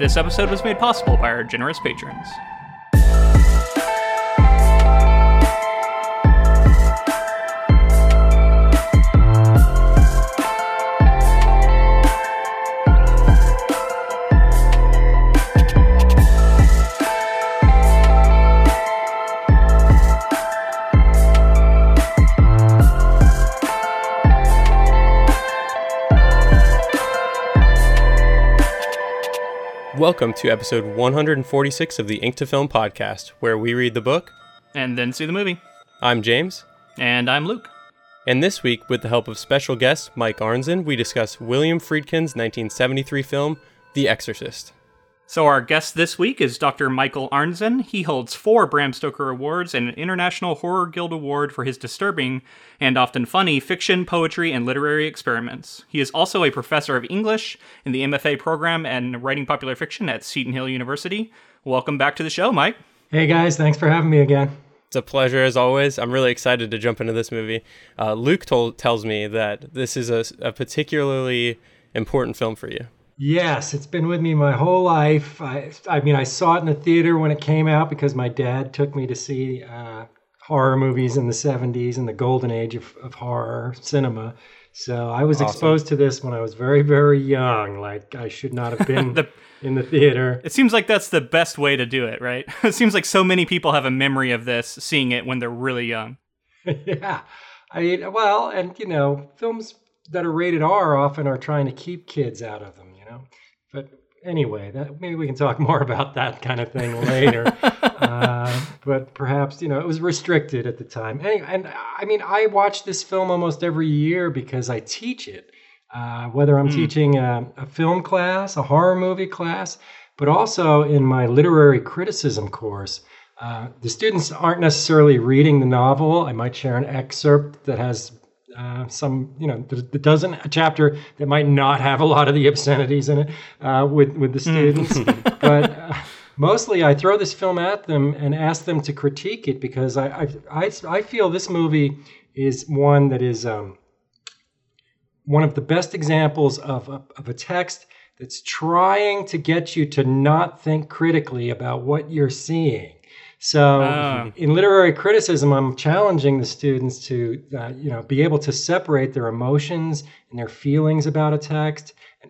This episode was made possible by our generous patrons. Welcome to episode 146 of the Ink to Film podcast, where we read the book. And then see the movie. I'm James. And I'm Luke. And this week, with the help of special guest Mike Arnzen, we discuss William Friedkin's 1973 film, The Exorcist. So, our guest this week is Dr. Michael Arnzen. He holds four Bram Stoker Awards and an International Horror Guild Award for his disturbing and often funny fiction, poetry, and literary experiments. He is also a professor of English in the MFA program and writing popular fiction at Seton Hill University. Welcome back to the show, Mike. Hey guys, thanks for having me again. It's a pleasure as always. I'm really excited to jump into this movie. Uh, Luke told, tells me that this is a, a particularly important film for you. Yes, it's been with me my whole life. I, I mean, I saw it in the theater when it came out because my dad took me to see uh, horror movies in the 70s and the golden age of, of horror cinema. So I was awesome. exposed to this when I was very, very young. Like I should not have been the, in the theater. It seems like that's the best way to do it, right? it seems like so many people have a memory of this, seeing it when they're really young. yeah. I mean, well, and you know, films that are rated R often are trying to keep kids out of. But anyway, that maybe we can talk more about that kind of thing later. uh, but perhaps you know it was restricted at the time. Anyway, and I mean, I watch this film almost every year because I teach it. Uh, whether I'm mm. teaching a, a, film class, a horror movie class, but also in my literary criticism course. Uh, the students aren't necessarily reading the novel. I might share an excerpt that has uh, some, you know, the, the dozen a chapter that might not have a lot of the obscenities in it uh, with with the hmm. students, but. Uh, mostly, I throw this film at them and ask them to critique it because I I, I, I feel this movie is one that is um, one of the best examples of a, of a text that's trying to get you to not think critically about what you're seeing so uh. in literary criticism, I'm challenging the students to, uh, you know, be able to separate their emotions and their feelings about a text uh,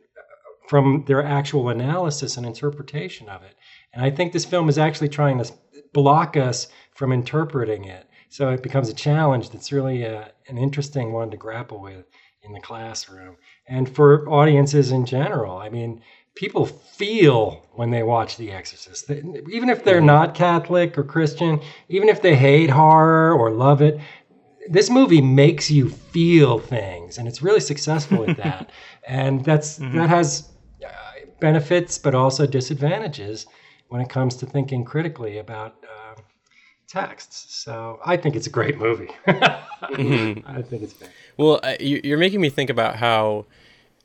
from their actual analysis and interpretation of it. And I think this film is actually trying to block us from interpreting it. So it becomes a challenge that's really a, uh, an interesting one to grapple with in the classroom and for audiences in general. I mean, people feel when they watch The Exorcist. They, even if they're not Catholic or Christian, even if they hate horror or love it, this movie makes you feel things, and it's really successful at that. and that's mm-hmm. that has uh, benefits, but also disadvantages when it comes to thinking critically about uh, texts. So I think it's a great movie. mm-hmm. I think it's. Great. Well, uh, you're making me think about how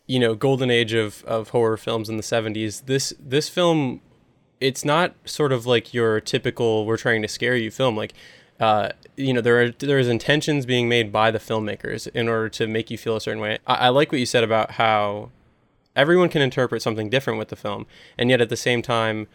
you know golden age of, of horror films in the 70s this this film it's not sort of like your typical we're trying to scare you film. Like uh, you know there are there's intentions being made by the filmmakers in order to make you feel a certain way. I, I like what you said about how everyone can interpret something different with the film. And yet at the same time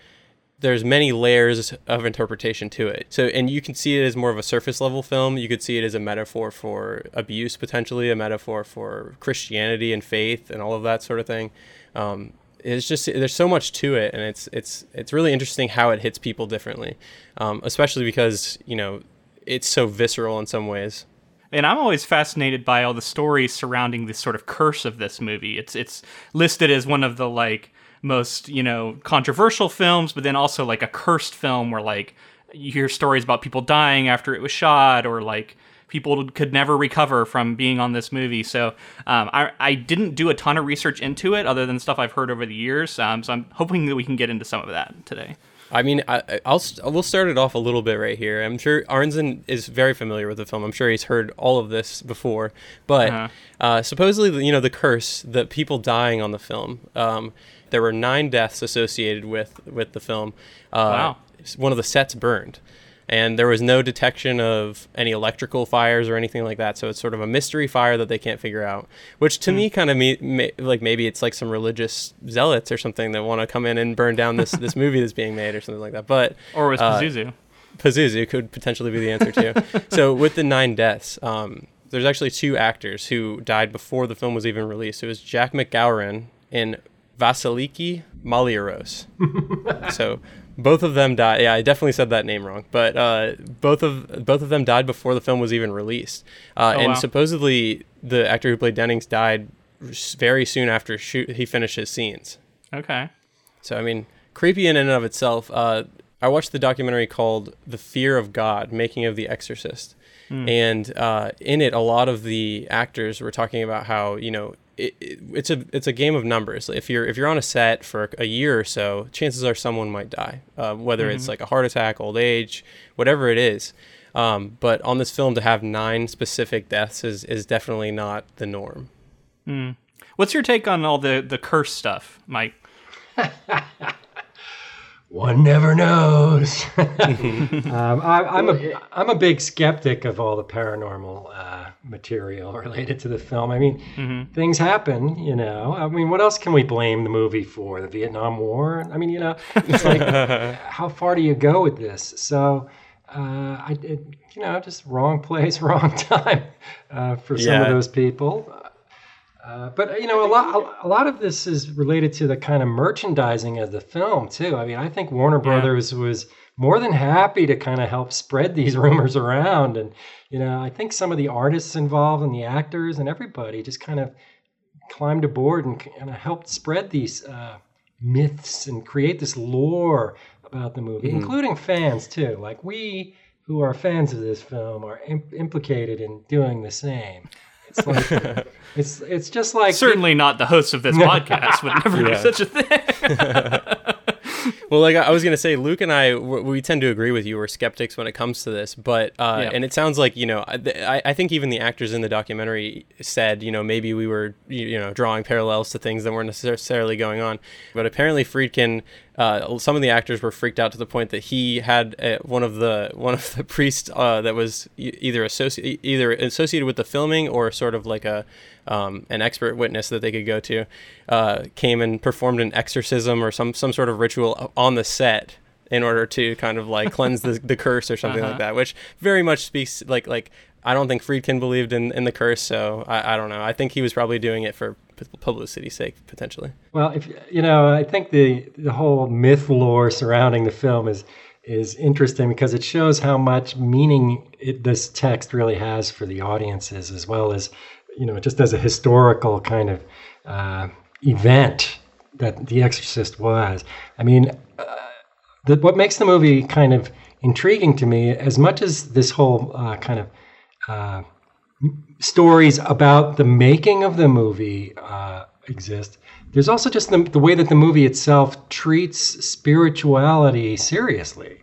there's many layers of interpretation to it. So, and you can see it as more of a surface level film. You could see it as a metaphor for abuse, potentially a metaphor for Christianity and faith and all of that sort of thing. Um, it's just there's so much to it, and it's it's it's really interesting how it hits people differently, um, especially because you know it's so visceral in some ways. And I'm always fascinated by all the stories surrounding this sort of curse of this movie. It's it's listed as one of the like most you know controversial films, but then also like a cursed film where like you hear stories about people dying after it was shot or like people could never recover from being on this movie. So um, I, I didn't do a ton of research into it other than stuff I've heard over the years. Um, so I'm hoping that we can get into some of that today. I mean, I, will we'll start it off a little bit right here. I'm sure Arnzen is very familiar with the film. I'm sure he's heard all of this before. But uh-huh. uh, supposedly, you know, the curse, the people dying on the film. Um, there were nine deaths associated with with the film. Uh, wow. One of the sets burned, and there was no detection of any electrical fires or anything like that. So it's sort of a mystery fire that they can't figure out. Which to me kind of me, ma- like maybe it's like some religious zealots or something that want to come in and burn down this this movie that's being made or something like that. But Or was uh, Pazuzu? Pazuzu could potentially be the answer too. so with the nine deaths, um, there's actually two actors who died before the film was even released. It was Jack McGowran and Vasiliki Maliaros. so both of them died. Yeah, I definitely said that name wrong, but uh, both of both of them died before the film was even released. Uh, Oh, and wow. supposedly the actor who played Dennings died very soon after shoot he finished his scenes. Okay. So I mean, creepy in and of itself. Uh, I watched the documentary called "The Fear of God: Making of the Exorcist," and uh, in it, a lot of the actors were talking about how you know it, it, it's a it's a game of numbers. If you're if you're on a set for a year or so, chances are someone might die, uh, whether it's like a heart attack, old age, whatever it is. Um, but on this film, to have nine specific deaths is is definitely not the norm. What's your take on all the the curse stuff, Mike? One never knows. um, I, I'm a I'm a big skeptic of all the paranormal uh, material related to the film. I mean, things happen, you know. I mean, what else can we blame the movie for? The Vietnam War? I mean, you know, it's like how far do you go with this? So, uh, I it, you know, just wrong place, wrong time uh, for some of those people. Uh, but you know, a lot a lot of this is related to the kind of merchandising of the film too. I mean, I think Warner Brothers was more than happy to kind of help spread these rumors around, and you know, I think some of the artists involved and the actors and everybody just kind of climbed aboard and kind of helped spread these uh, myths and create this lore about the movie, including fans too. Like we, who are fans of this film, are Im- implicated in doing the same. It's like it's it's just like Certainly not the host of this podcast would never do such a thing. Well, like I was gonna say, Luke and I, we tend to agree with you. We're skeptics when it comes to this, but uh, Yeah. and it sounds like you know, I, I think even the actors in the documentary said, you know, maybe we were, you you know, drawing parallels to things that weren't necessarily going on. But apparently, Friedkin, uh, some of the actors were freaked out to the point that he had uh, one of the one of the priests uh, that was either associated either associated with the filming or sort of like a um, an expert witness that they could go to, uh, came and performed an exorcism or some some sort of ritual on the set in order to kind of like cleanse the, the curse or something Uh-huh. like that, which very much speaks like like I don't think Friedkin believed in, in the curse, so I, I don't know. I think he was probably doing it for publicity's sake potentially. Well, if you know, I think the the whole myth lore surrounding the film is is interesting because it shows how much meaning it, this text really has for the audiences, as well as you know, just as a historical kind of uh, event that The Exorcist was. I mean, uh, the, what makes the movie kind of intriguing to me, as much as this whole uh, kind of uh, stories about the making of the movie uh, exist. There's also just the, the way that the movie itself treats spirituality seriously.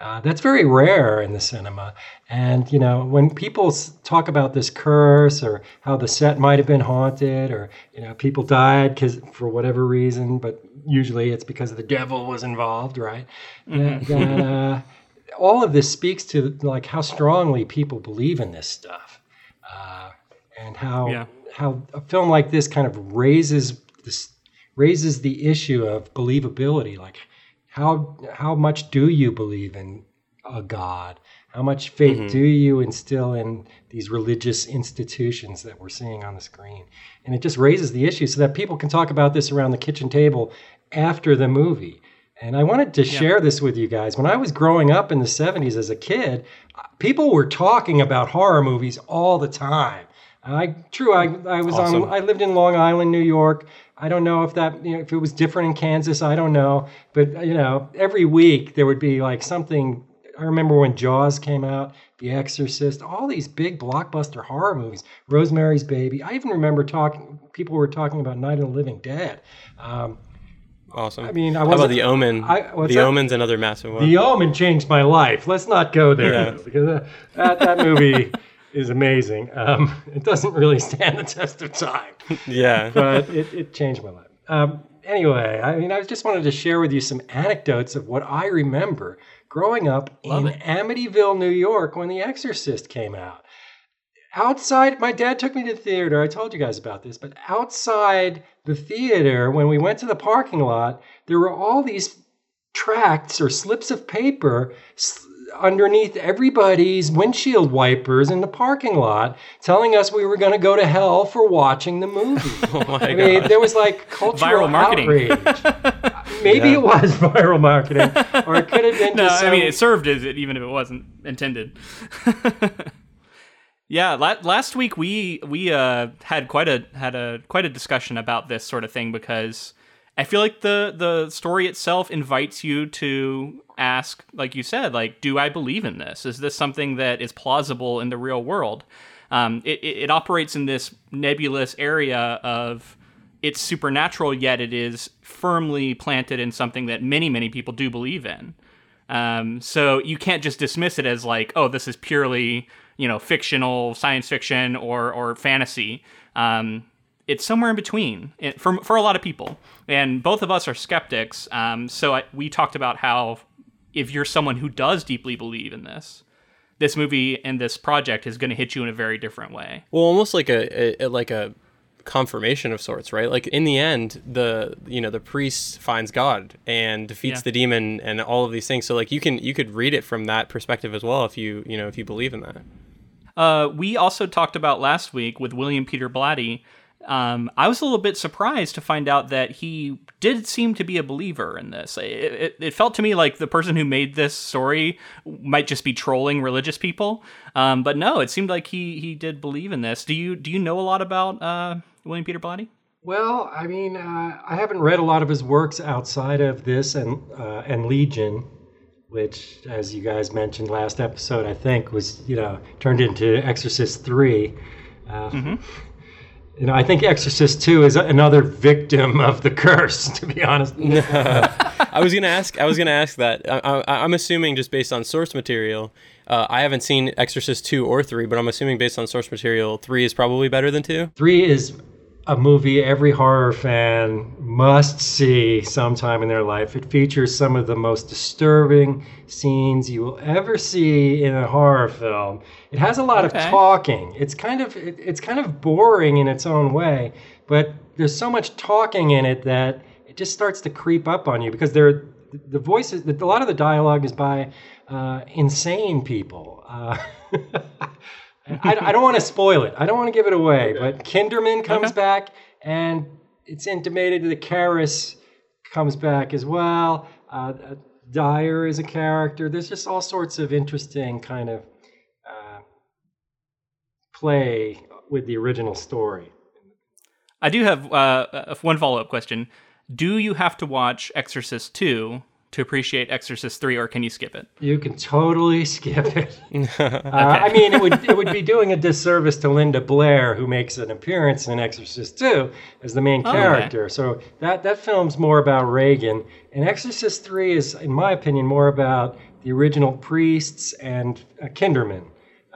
Uh, that's very rare in the cinema. And, you know, when people talk about this curse or how the set might have been haunted or, you know, people died because for whatever reason, but usually it's because the devil was involved, right? That, that, uh, all of this speaks to like how strongly people believe in this stuff uh, and how Yeah. how a film like this kind of raises this raises the issue of believability. Like how how much do you believe in a god? How much faith do you instill in these religious institutions that we're seeing on the screen? And it just raises the issue so that people can talk about this around the kitchen table after the movie. And I wanted to share this with you guys. When I was growing up in the 70s as a kid, people were talking about horror movies all the time. I true, I, I was Awesome. on I lived in Long Island, New York. I don't know if that you know, if it was different in Kansas, I don't know. But you know, every week there would be like something I remember when Jaws came out, The Exorcist, all these big blockbuster horror movies, Rosemary's Baby. I even remember talking people were talking about Night of the Living Dead. Um, Awesome. I mean, I how about the Omen? I- what's the that? Omen's another massive one. The Omen changed my life. Let's not go there Yeah. because uh, that, that movie is amazing. Um, it doesn't really stand the test of time, yeah. but it, it changed my life. Um, anyway, I mean, I just wanted to share with you some anecdotes of what I remember growing up Love in it. Amityville, New York, when The Exorcist came out. Outside, my dad took me to the theater. I told you guys about this, but outside the theater, when we went to the parking lot, there were all these tracts or slips of paper underneath everybody's windshield wipers in the parking lot telling us we were going to go to hell for watching the movie. Oh my I mean, god. there was like cultural Viral marketing. outrage. Maybe Yeah. it was viral marketing, or it could have been No, just I mean it served as it, even if it wasn't intended. Yeah, la- last week we we uh, had quite a had a quite a discussion about this sort of thing because I feel like the the story itself invites you to ask, like you said, like, do I believe in this? Is this something that is plausible in the real world? Um, it, it, it operates in this nebulous area of it's supernatural, yet it is firmly planted in something that many many people do believe in. Um, so you can't just dismiss it as like, oh, this is purely you know fictional science fiction or or fantasy. Um, it's somewhere in between it, for for a lot of people, and both of us are skeptics. Um, so I, we talked about how if you're someone who does deeply believe in this, this movie and this project is going to hit you in a very different way. Well, almost like a, a like a confirmation of sorts, right? Like in the end, the you know the priest finds God and defeats Yeah. the demon and all of these things. So like you can you could read it from that perspective as well if you you know if you believe in that. Uh, we also talked about last week with William Peter Blatty. Um, I was a little bit surprised to find out that he did seem to be a believer in this. It, it, it felt to me like the person who made this story might just be trolling religious people, um, but no, it seemed like he he did believe in this. Do you do you know a lot about uh, William Peter Blatty? Well, I mean, uh, I haven't read a lot of his works outside of this and uh, and Legion, which, as you guys mentioned last episode, I think was you know turned into Exorcist three. Uh, You know, I think Exorcist two is another victim of the curse. To be honest, I was gonna ask. I was gonna ask that. I, I, I'm assuming just based on source material. Uh, I haven't seen Exorcist two or three, but I'm assuming based on source material, three is probably better than two. Three is a movie every horror fan must see sometime in their life. It features some of the most disturbing scenes you will ever see in a horror film. It has a lot Okay. of talking. It's kind of it, it's kind of boring in its own way, but there's so much talking in it that it just starts to creep up on you because there the voices a lot of the dialogue is by uh, insane people. Uh, I, I don't want to spoil it. I don't want to give it away. But Kinderman comes Okay. back, and it's intimated that Karras comes back as well. Uh, Dyer is a character. There's just all sorts of interesting kind of uh, play with the original story. I do have uh, one follow up question. Do you have to watch Exorcist two to appreciate Exorcist three, or can you skip it? You can totally skip it. uh, I mean, it would it would be doing a disservice to Linda Blair, who makes an appearance in Exorcist 2 as the main Oh, okay. character. So that that film's more about Reagan, and Exorcist 3 is, in my opinion, more about the original priests and uh, Kinderman.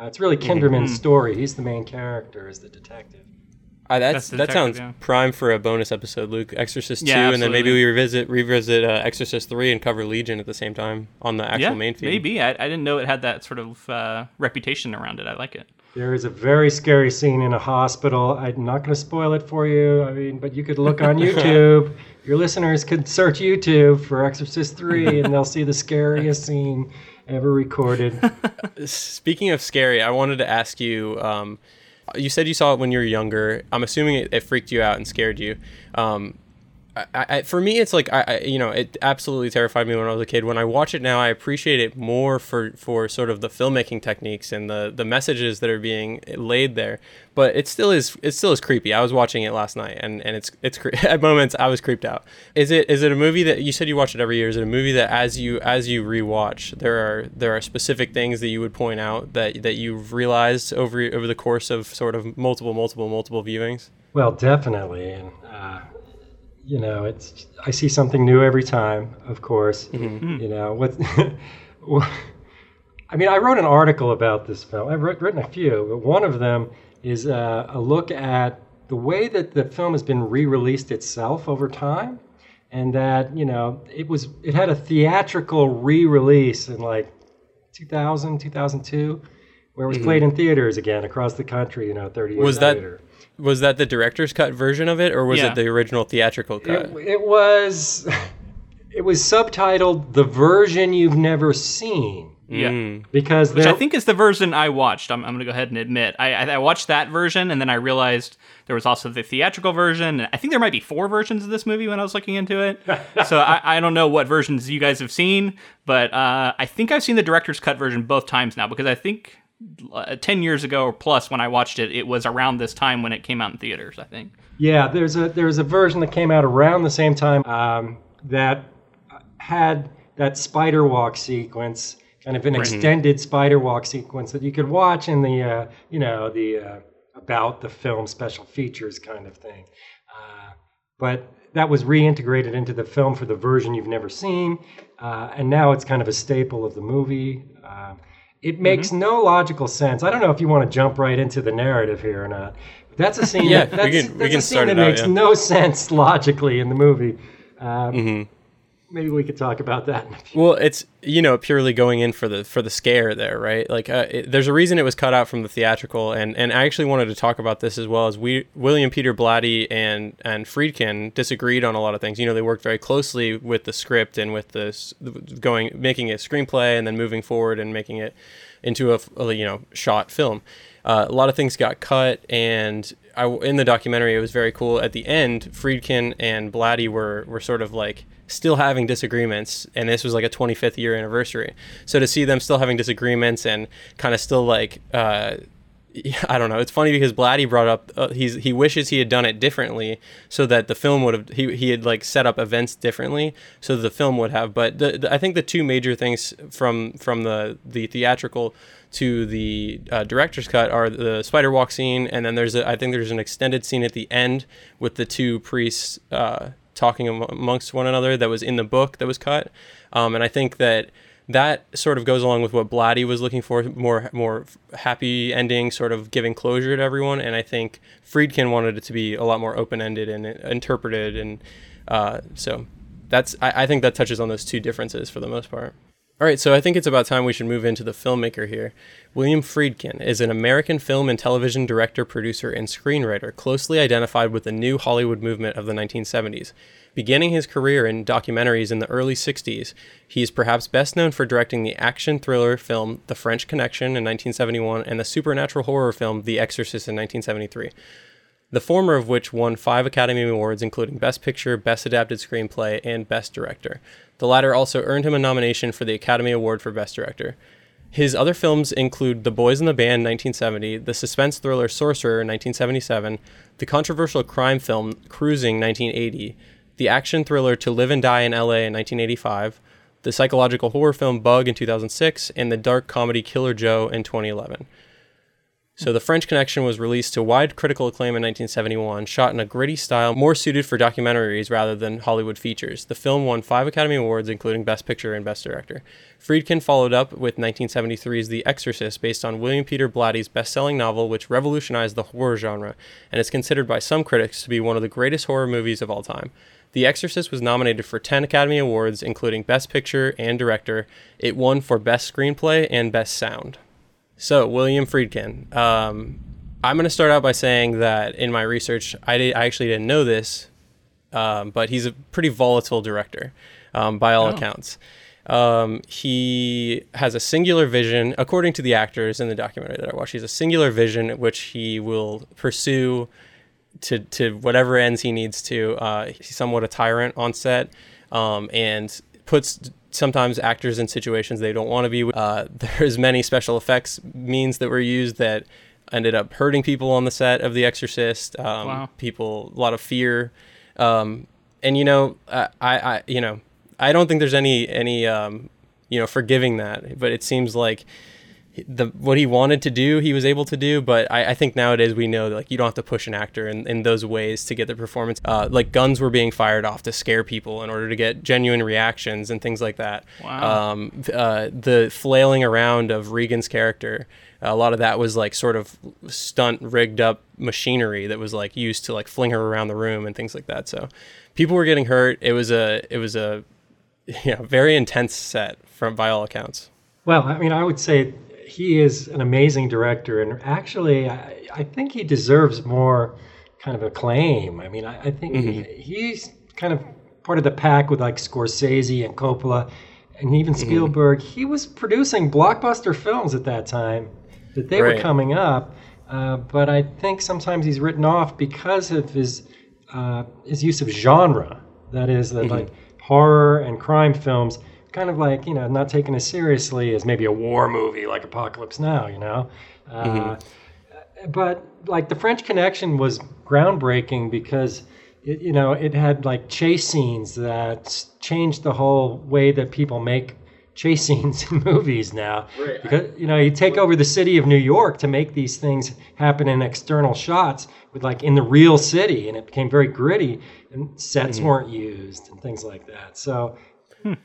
Uh, it's really Mm-hmm. Kinderman's story. He's the main character as the detective. Uh, that's, That's that sounds yeah. prime for a bonus episode, Luke. Exorcist two, Yeah, and then maybe we revisit revisit uh, Exorcist three and cover Legion at the same time on the actual yeah, main feed. maybe. I, I didn't know it had that sort of uh, reputation around it. I like it. There is a very scary scene in a hospital. I'm not going to spoil it for you. I mean, but you could look on YouTube. Your listeners could search YouTube for Exorcist 3 and they'll see the scariest scene ever recorded. Speaking of scary, I wanted to ask you. Um, you said you saw it when you were younger. I'm assuming it, it freaked you out and scared you. Um, I, I, for me, it's like I, I, you know, it absolutely terrified me when I was a kid. When I watch it now, I appreciate it more for for sort of the filmmaking techniques and the the messages that are being laid there. But it still is it still is creepy. I was watching it last night, and and it's it's cre- at moments I was creeped out. Is it is it a movie that you said you watch it every year? Is it a movie that as you as you rewatch, there are there are specific things that you would point out that that you've realized over over the course of sort of multiple multiple multiple viewings? Well, definitely. And, uh, you know, it's I see something new every time, of course. You know, what. I mean, I wrote an article about this film. I've writ- written a few, but one of them is uh, a look at the way that the film has been re-released itself over time. and that you know it was it had a theatrical re-release in like 2000 2002 where it was played in theaters again across the country you know 30 years Mm-hmm. Was that- later Was that the director's cut version of it, or was Yeah. it the original theatrical cut? it, it was it was subtitled the version you've never seen Yeah. Mm. because Which I think is the version I watched. I'm, I'm going to go ahead and admit. I, I, I watched that version, and then I realized there was also the theatrical version. I think there might be four versions of this movie when I was looking into it. so I, I don't know what versions you guys have seen, but uh, I think I've seen the director's cut version both times now because I think uh, 10 years ago or plus when I watched it, it was around this time when it came out in theaters, I think. Yeah, there's a there's a version that came out around the same time um, that had that spider walk sequence, kind of an extended spider walk sequence that you could watch in the uh, you know the uh, about the film special features kind of thing. Uh, but that was reintegrated into the film for the version you've never seen, uh, and now it's kind of a staple of the movie. It makes no logical sense. I don't know if you want to jump right into the narrative here or not. That's a scene. Yeah, that, we that's, can- we that's can a scene that out, makes yeah. no sense logically in the movie. Um, Mm-hmm. Maybe we could talk about that. a Well, it's you know purely going in for the for the scare there, right? Like, uh, it, there's a reason it was cut out from the theatrical, and and I actually wanted to talk about this as well as we William Peter Blatty and and Friedkin disagreed on a lot of things. You know, they worked very closely with the script and with this going making a screenplay and then moving forward and making it into a you know shot film. Uh, a lot of things got cut, and I, in the documentary, it was very cool. At the end, Friedkin and Blatty were were sort of like still having disagreements, and this was like a 25th year anniversary. So to see them still having disagreements and kind of still like. Uh, I don't know. It's funny because Blatty brought up uh, he's he wishes he had done it differently so that the film would have he, he had like set up events differently so the film would have. But the, the, I think the two major things from from the the theatrical to the uh, director's cut are the spider walk scene and then there's a, I think there's an extended scene at the end with the two priests uh, talking amongst one another that was in the book that was cut. Um, and I think that that sort of goes along with what Blatty was looking for, more more happy ending, sort of giving closure to everyone. And I think Friedkin wanted it to be a lot more open ended and interpreted, and uh, so that's I, I think that touches on those two differences for the most part. All right, so I think it's about time we should move into the filmmaker here. William Friedkin is an American film and television director, producer, and screenwriter closely identified with the new Hollywood movement of the 1970s. Beginning his career in documentaries in the early 60s, he is perhaps best known for directing the action thriller film The French Connection in 1971 and the supernatural horror film The Exorcist in 1973 the former of which won five Academy Awards, including Best Picture, Best Adapted Screenplay, and Best Director. The latter also earned him a nomination for the Academy Award for Best Director. His other films include The Boys in the Band 1970, the suspense thriller Sorcerer 1977, the controversial crime film Cruising 1980, the action thriller To Live and Die in LA in 1985, the psychological horror film Bug in 2006, and the dark comedy Killer Joe in 2011. So, The French Connection was released to wide critical acclaim in 1971, shot in a gritty style more suited for documentaries rather than Hollywood features. The film won five Academy Awards, including Best Picture and Best Director. Friedkin followed up with 1973's The Exorcist, based on William Peter Blatty's best selling novel, which revolutionized the horror genre and is considered by some critics to be one of the greatest horror movies of all time. The Exorcist was nominated for 10 Academy Awards, including Best Picture and Director. It won for Best Screenplay and Best Sound. So, William Friedkin. Um, I'm going to start out by saying that in my research, I, did, I actually didn't know this, um, but he's a pretty volatile director um, by all Oh. accounts. Um, he has a singular vision, according to the actors in the documentary that I watched. He has a singular vision which he will pursue to to whatever ends he needs to. Uh, he's somewhat a tyrant on set, um, and puts sometimes actors in situations they don't want to be. Uh, there's many special effects means that were used that ended up hurting people on the set of The Exorcist. Um, Wow. People, a lot of fear, um, and you know, I, I, I, you know, I don't think there's any any um, you know forgiving that, but it seems like the what he wanted to do, he was able to do. But I, I think nowadays we know that like you don't have to push an actor in, in those ways to get the performance. Uh, like guns were being fired off to scare people in order to get genuine reactions and things like that. Wow. Um, uh, the flailing around of Regan's character a lot of that was like sort of stunt rigged up machinery that was like used to like fling her around the room and things like that. So people were getting hurt. It was a it was a yeah very intense set from by all accounts. Well, I mean, I would say he is an amazing director, and actually, I, I think he deserves more kind of acclaim. I mean, I, I think mm-hmm. he, he's kind of part of the pack with like Scorsese and Coppola and even mm-hmm. Spielberg. Mm-hmm. He was producing blockbuster films at that time that they right. were coming up. Uh, but I think sometimes he's written off because of his uh, his use of genre. That is, that mm-hmm. like horror and crime films, kind of like you know, not taken as seriously as maybe a war movie like Apocalypse Now. You know. Uh, mm-hmm. But like the French Connection was groundbreaking because it, you know, it had like chase scenes that changed the whole way that people make chase scenes in movies now. Right. Because you know, you take over the city of New York to make these things happen in external shots with like in the real city, and it became very gritty, and sets mm-hmm. weren't used and things like that. So.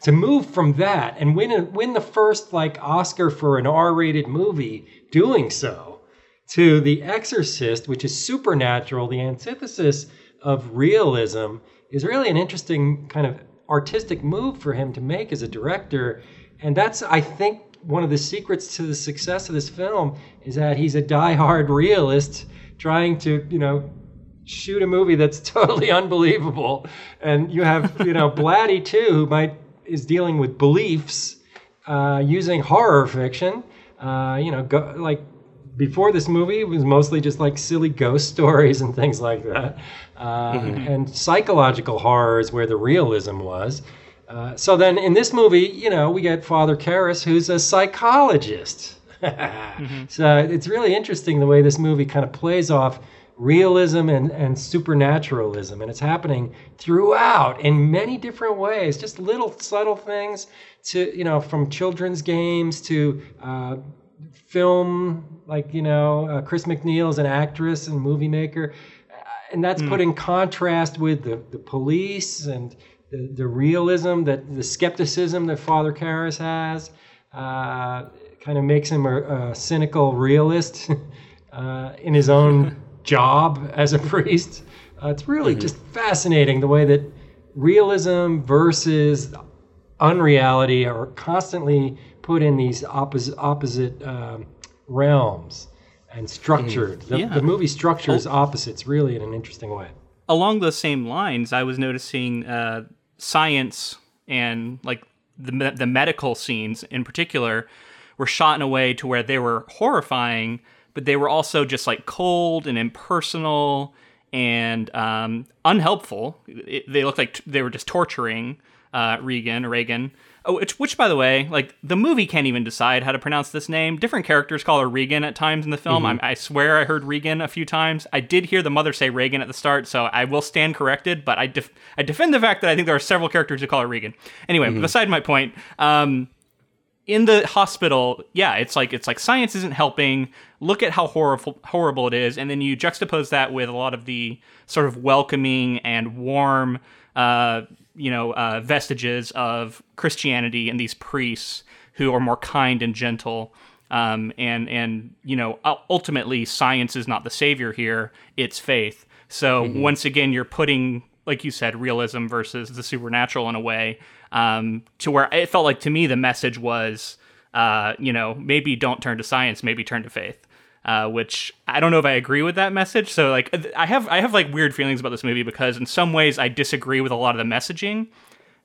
To move from that and win a, win the first like Oscar for an R-rated movie doing so, to The Exorcist, which is supernatural, the antithesis of realism is really an interesting kind of artistic move for him to make as a director. And that's, I think, one of the secrets to the success of this film is that he's a die-hard realist trying to, you know, shoot a movie that's totally unbelievable. And you have, you know, Blatty too, who might is dealing with beliefs uh, using horror fiction. Uh, you know, go, like before this movie, it was mostly just like silly ghost stories and things like that, uh, mm-hmm. and psychological horror is where the realism was. Uh, so then in this movie, you know, we get Father Karras, who's a psychologist. mm-hmm. So it's really interesting the way this movie kind of plays off realism and, and supernaturalism. And it's happening throughout in many different ways, just little subtle things to, you know, from children's games to uh, film, like, you know, uh, Chris MacNeil is an actress and movie maker. And that's mm. put in contrast with the, the police and the, the realism, that the skepticism that Father Karras has. Uh, kind of makes him a, a cynical realist uh, in his own job as a priest. Uh, it's really mm-hmm. just fascinating the way that realism versus unreality are constantly put in these opposite opposite um, realms and structured. Mm, the, yeah. the, movie structures opposites really in an interesting way. Along those same lines, I was noticing uh, science and like the the medical scenes in particular were shot in a way to where they were horrifying, but they were also just like cold and impersonal and um, unhelpful. It, they looked like t- they were just torturing uh, Regan, Reagan. Oh, which, which, by the way, like the movie can't even decide how to pronounce this name. Different characters call her Regan at times in the film. Mm-hmm. I swear I heard Regan a few times. I did hear the mother say Reagan at the start, so I will stand corrected. But I def- I defend the fact that I think there are several characters who call her Regan. Anyway, mm-hmm. beside my point. Um, in the hospital, yeah, it's like it's like science isn't helping. Look at how horrible horrible it is, and then you juxtapose that with a lot of the sort of welcoming and warm uh, you know uh, vestiges of Christianity and these priests who are more kind and gentle. Um, and and you know ultimately science is not the savior here; it's faith. So mm-hmm. once again, you're putting, like you said, realism versus the supernatural in a way um, to where it felt like to me the message was, uh, you know, maybe don't turn to science, maybe turn to faith uh, which I don't know if I agree with that message. So like I have I have like weird feelings about this movie because in some ways I disagree with a lot of the messaging,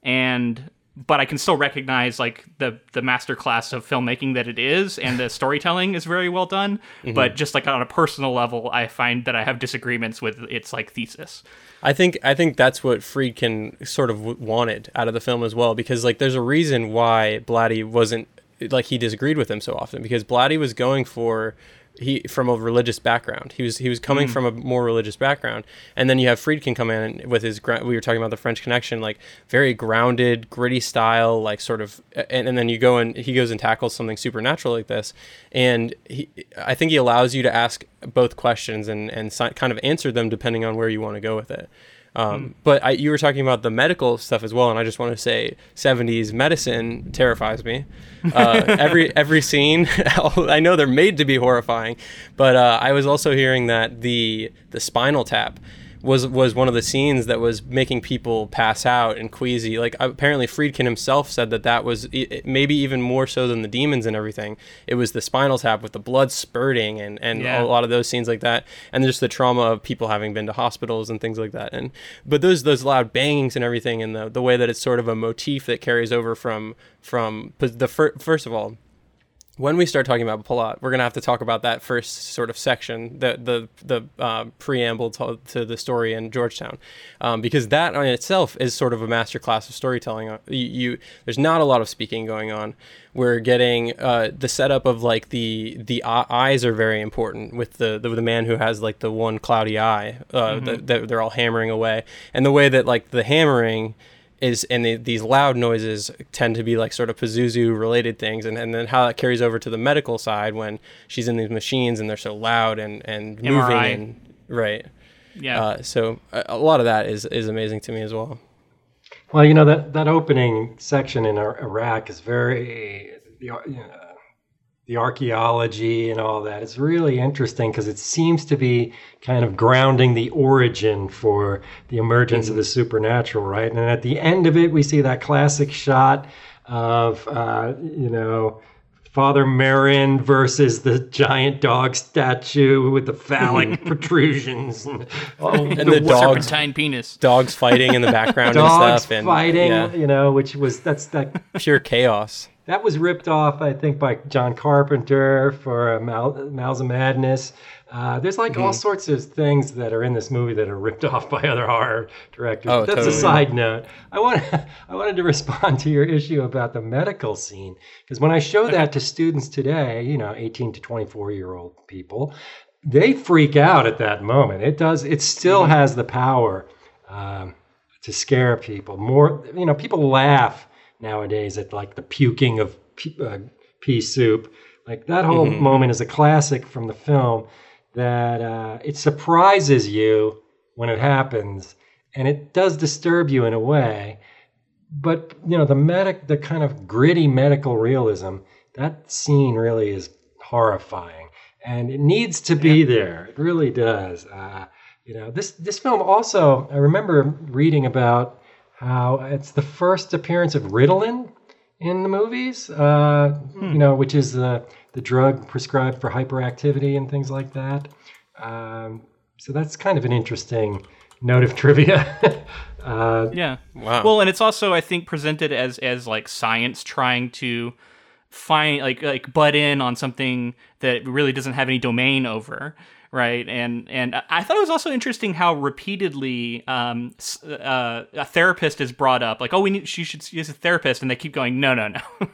and but I can still recognize like the the masterclass of filmmaking that it is, and the storytelling is very well done. Mm-hmm. But just like on a personal level, I find that I have disagreements with its like thesis. I think I think that's what Friedkin sort of wanted out of the film as well, because like there's a reason why Blatty wasn't like he disagreed with him so often because Blatty was going for he from a religious background. He was he was coming mm. from a more religious background, and then you have Friedkin come in with his we were talking about the French Connection, like very grounded, gritty style, like sort of, and, and then you go and he goes and tackles something supernatural like this, and he, I think he allows you to ask both questions and and kind of answer them depending on where you want to go with it. Um, But I, you were talking about the medical stuff as well, and I just want to say, '70s medicine terrifies me. Uh, every every scene, I know they're made to be horrifying, but uh, I was also hearing that the the spinal tap was was one of the scenes that was making people pass out and queasy. Like apparently Friedkin himself said that that was i- maybe even more so than the demons and everything. It was the spinal tap with the blood spurting and and Yeah. a lot of those scenes like that, and just the trauma of people having been to hospitals and things like that. And but those those loud bangings and everything, and the the way that it's sort of a motif that carries over from from the fir- first of all when we start talking about Palat, we're gonna have to talk about that first sort of section, the the the uh, preamble to, to the story in Georgetown, um, because that on itself is sort of a masterclass of storytelling. Uh, You, you there's not a lot of speaking going on. We're getting uh, the setup of like the the eyes are very important with the, the the man who has like the one cloudy eye uh, that, that they're all hammering away, and the way that like the hammering is and the, these loud noises tend to be like sort of Pazuzu related things. And, and then how that carries over to the medical side when she's in these machines and they're so loud and, and moving and right. Yeah. uh, so a, a lot of that is, is amazing to me as well. Well, you know that that opening section in Iraq is very you know, the archaeology and all that. It's really interesting because it seems to be kind of grounding the origin for the emergence of the supernatural, right? And at the end of it, we see that classic shot of uh, you know. Father Merrin versus the giant dog statue with the phallic protrusions and, all and the dogs Serpentine penis. dogs fighting in the background dogs and stuff and fighting, yeah, you know, which was that's that pure chaos that was ripped off, I think, by John Carpenter for uh, Mal- Mouths of Madness. Uh, there's like Mm-hmm. all sorts of things that are in this movie that are ripped off by other horror directors. Oh, That's totally. a side note. I want I wanted to respond to your issue about the medical scene because when I show that to students today, you know, 18 to 24 year old people, they freak out at that moment. It does. It still Mm-hmm. has the power um, to scare people. More, you know, people laugh nowadays at like the puking of pea, uh, pea soup. Like that whole Mm-hmm. moment is a classic from the film. That uh, it surprises you when it happens, and it does disturb you in a way. But you know, the medic, the kind of gritty medical realism, that scene really is horrifying, and it needs to be there. It really does. Uh, you know, this this film also. I remember reading about how it's the first appearance of Ritalin in the movies. Uh, You know, which is the the drug prescribed for hyperactivity and things like that. Um, so that's kind of an interesting note of trivia. uh, Yeah. Wow. Well, and it's also I think presented as as like science trying to find like like butt in on something that really doesn't have any domain over, right? And and I thought it was also interesting how repeatedly um uh, a therapist is brought up, like oh we need she should see a therapist, and they keep going no no no.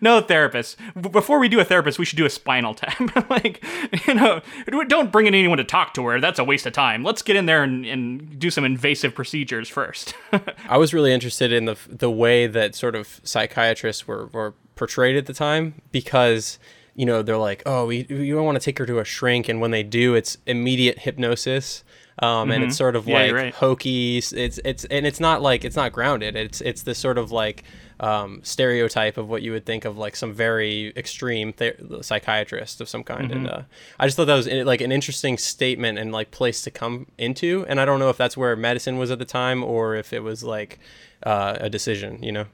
No therapist. Before we do a therapist, we should do a spinal tap. like, you know, don't bring in anyone to talk to her. That's a waste of time. Let's get in there and, and do some invasive procedures first. I was really interested in the the way that sort of psychiatrists were, were portrayed at the time because you know they're like oh we you don't want to take her to a shrink and when they do it's immediate hypnosis um, and it's sort of Mm-hmm. Yeah, like right. hokey it's it's and it's not like it's not grounded it's it's this sort of like um, stereotype of what you would think of like some very extreme psychiatrist of some kind and Mm-hmm. uh, I just thought that was uh, like an interesting statement and like place to come into and I don't know if that's where medicine was at the time or if it was like uh, a decision you know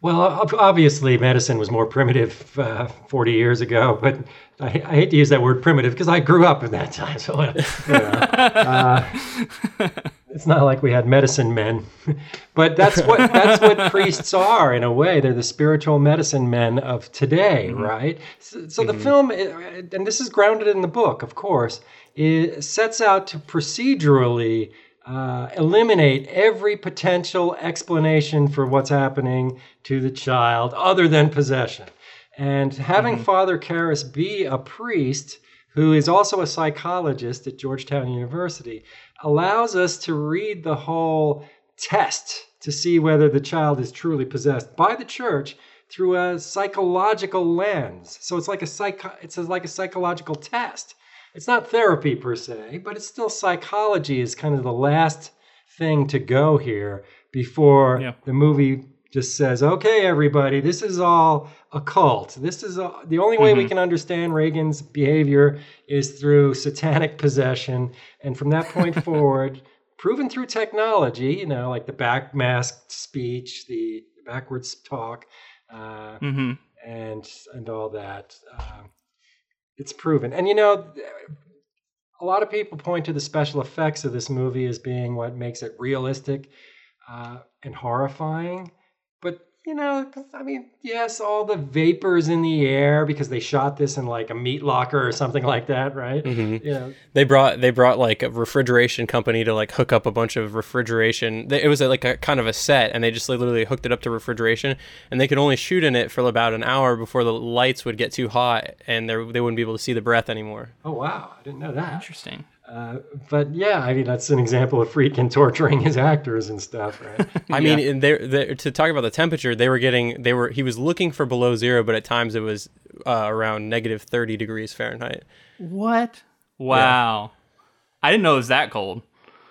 Well, obviously, medicine was more primitive uh, 40 years ago, but I, I hate to use that word primitive because I grew up in that time. So, uh, you know, uh, it's not like we had medicine men, but that's what that's what priests are in a way. They're the spiritual medicine men of today, right? So, so the film, uh, and this is grounded in the book, of course, it sets out to procedurally uh, eliminate every potential explanation for what's happening to the child other than possession. And having Father Karras be a priest who is also a psychologist at Georgetown University allows us to read the whole test to see whether the child is truly possessed by the church through a psychological lens. So it's like a psycho- it's like a psychological test. It's not therapy per se, but it's still psychology is kind of the last thing to go here before Yeah. the movie just says, "Okay, everybody, this is all a cult. This is a, the only way we Mhm. can understand Reagan's behavior is through satanic possession, and from that point forward." Proven through technology, you know, like the back masked speech, the backwards talk, uh, hmm and and all that. Uh, it's proven, and you know, a lot of people point to the special effects of this movie as being what makes it realistic uh, and horrifying. But you know, I mean, yes, all the vapors in the air because they shot this in like a meat locker or something like that, right? Mhm. You know, They brought they brought like a refrigeration company to like hook up a bunch of refrigeration. It was like a kind of a set, and they just like, literally hooked it up to refrigeration, and they could only shoot in it for about an hour before the lights would get too hot, and they they wouldn't be able to see the breath anymore. oh wow, I didn't know that. Interesting. Uh, but yeah, I mean, that's an example of Friedkin torturing his actors and stuff, right? I mean, and they they to talk about the temperature, they were getting they were he was looking for below zero, but at times it was uh, around negative thirty degrees Fahrenheit. What? Wow. I didn't know it was that cold.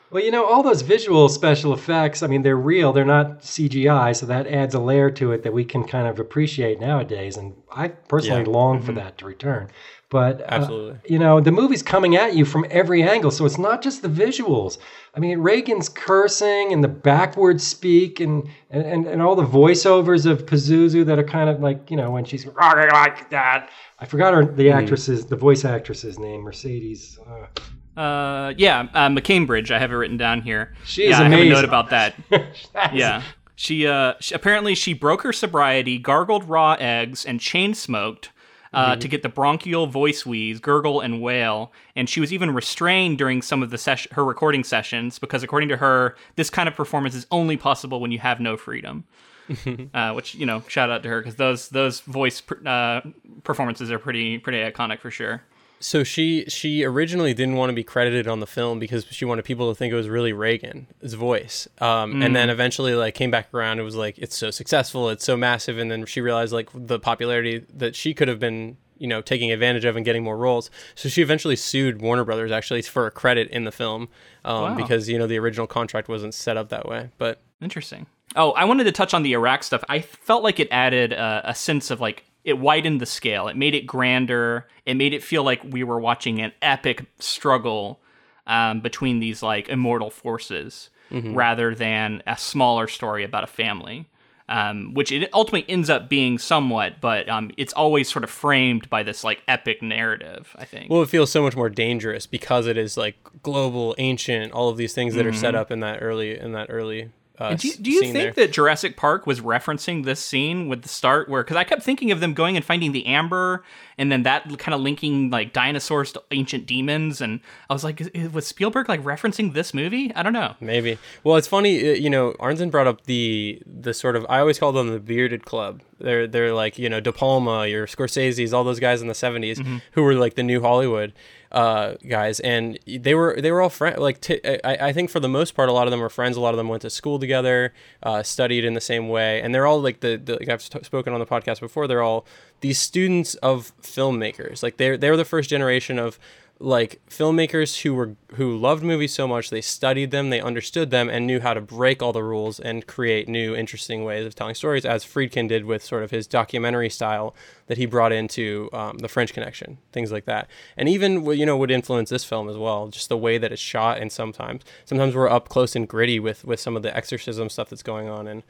Well, you know, all those visual special effects, I mean, they're real, they're not CGI, so that adds a layer to it that we can kind of appreciate nowadays. And I personally Yeah. long for that to return. But, uh, Absolutely. you know, the movie's coming at you from every angle, so it's not just the visuals. I mean, Regan's cursing and the backward speak and, and, and all the voiceovers of Pazuzu that are kind of like, you know, when she's like that. I forgot her, the actress's, the voice actress's name, Mercedes. Uh, Uh, yeah, uh, McCambridge. I have it written down here. She is yeah, I have a amazing. note about that. Yeah. She, uh, she, apparently she broke her sobriety, gargled raw eggs, and chain smoked uh, Mm-hmm. to get the bronchial voice wheeze, gurgle, and wail. And she was even restrained during some of the ses- her recording sessions because, according to her, this kind of performance is only possible when you have no freedom. uh, which you know, shout out to her because those those voice per- uh, performances are pretty pretty iconic for sure. So she she originally didn't want to be credited on the film because she wanted people to think it was really Regan's voice. Um, And then eventually, like, came back around. It was like it's so successful, it's so massive, and then she realized like the popularity that she could have been, you know, taking advantage of and getting more roles. So she eventually sued Warner Brothers actually for a credit in the film um, Wow. because you know the original contract wasn't set up that way. But Interesting. Oh, I wanted to touch on the Iraq stuff. I felt like it added a sense of like it widened the scale. It made it grander. It made it feel like we were watching an epic struggle um, between these like immortal forces, rather than a smaller story about a family. Um, which it ultimately ends up being somewhat, but um, it's always sort of framed by this like epic narrative. I think. Well, it feels so much more dangerous because it is like global, ancient, all of these things that are set up in that early in that early. Uh, Do you, do you think there. that Jurassic Park was referencing this scene with the start where because I kept thinking of them going and finding the amber and then that kind of linking like dinosaurs to ancient demons and I was like was Spielberg like referencing this movie? I don't know. Maybe. Well, it's funny, uh, you know. Arnzen brought up the the sort of I always call them the bearded club. They're they're like you know De Palma, your Scorsese's, all those guys in the 70s who were like the new Hollywood uh, guys, and they were they were all friends. Like t- I I think for the most part, a lot of them were friends. A lot of them went to school together, uh, studied in the same way, and they're all like the, the like I've st- spoken on the podcast before. They're all these students of filmmakers. Like they're they're the first generation of like filmmakers who were who loved movies so much they studied them they understood them and knew how to break all the rules and create new interesting ways of telling stories as friedkin did with sort of his documentary style that he brought into um, the french connection things like that and even you know would influence this film as well just the way that it's shot and sometimes sometimes we're up close and gritty with with some of the exorcism stuff that's going on and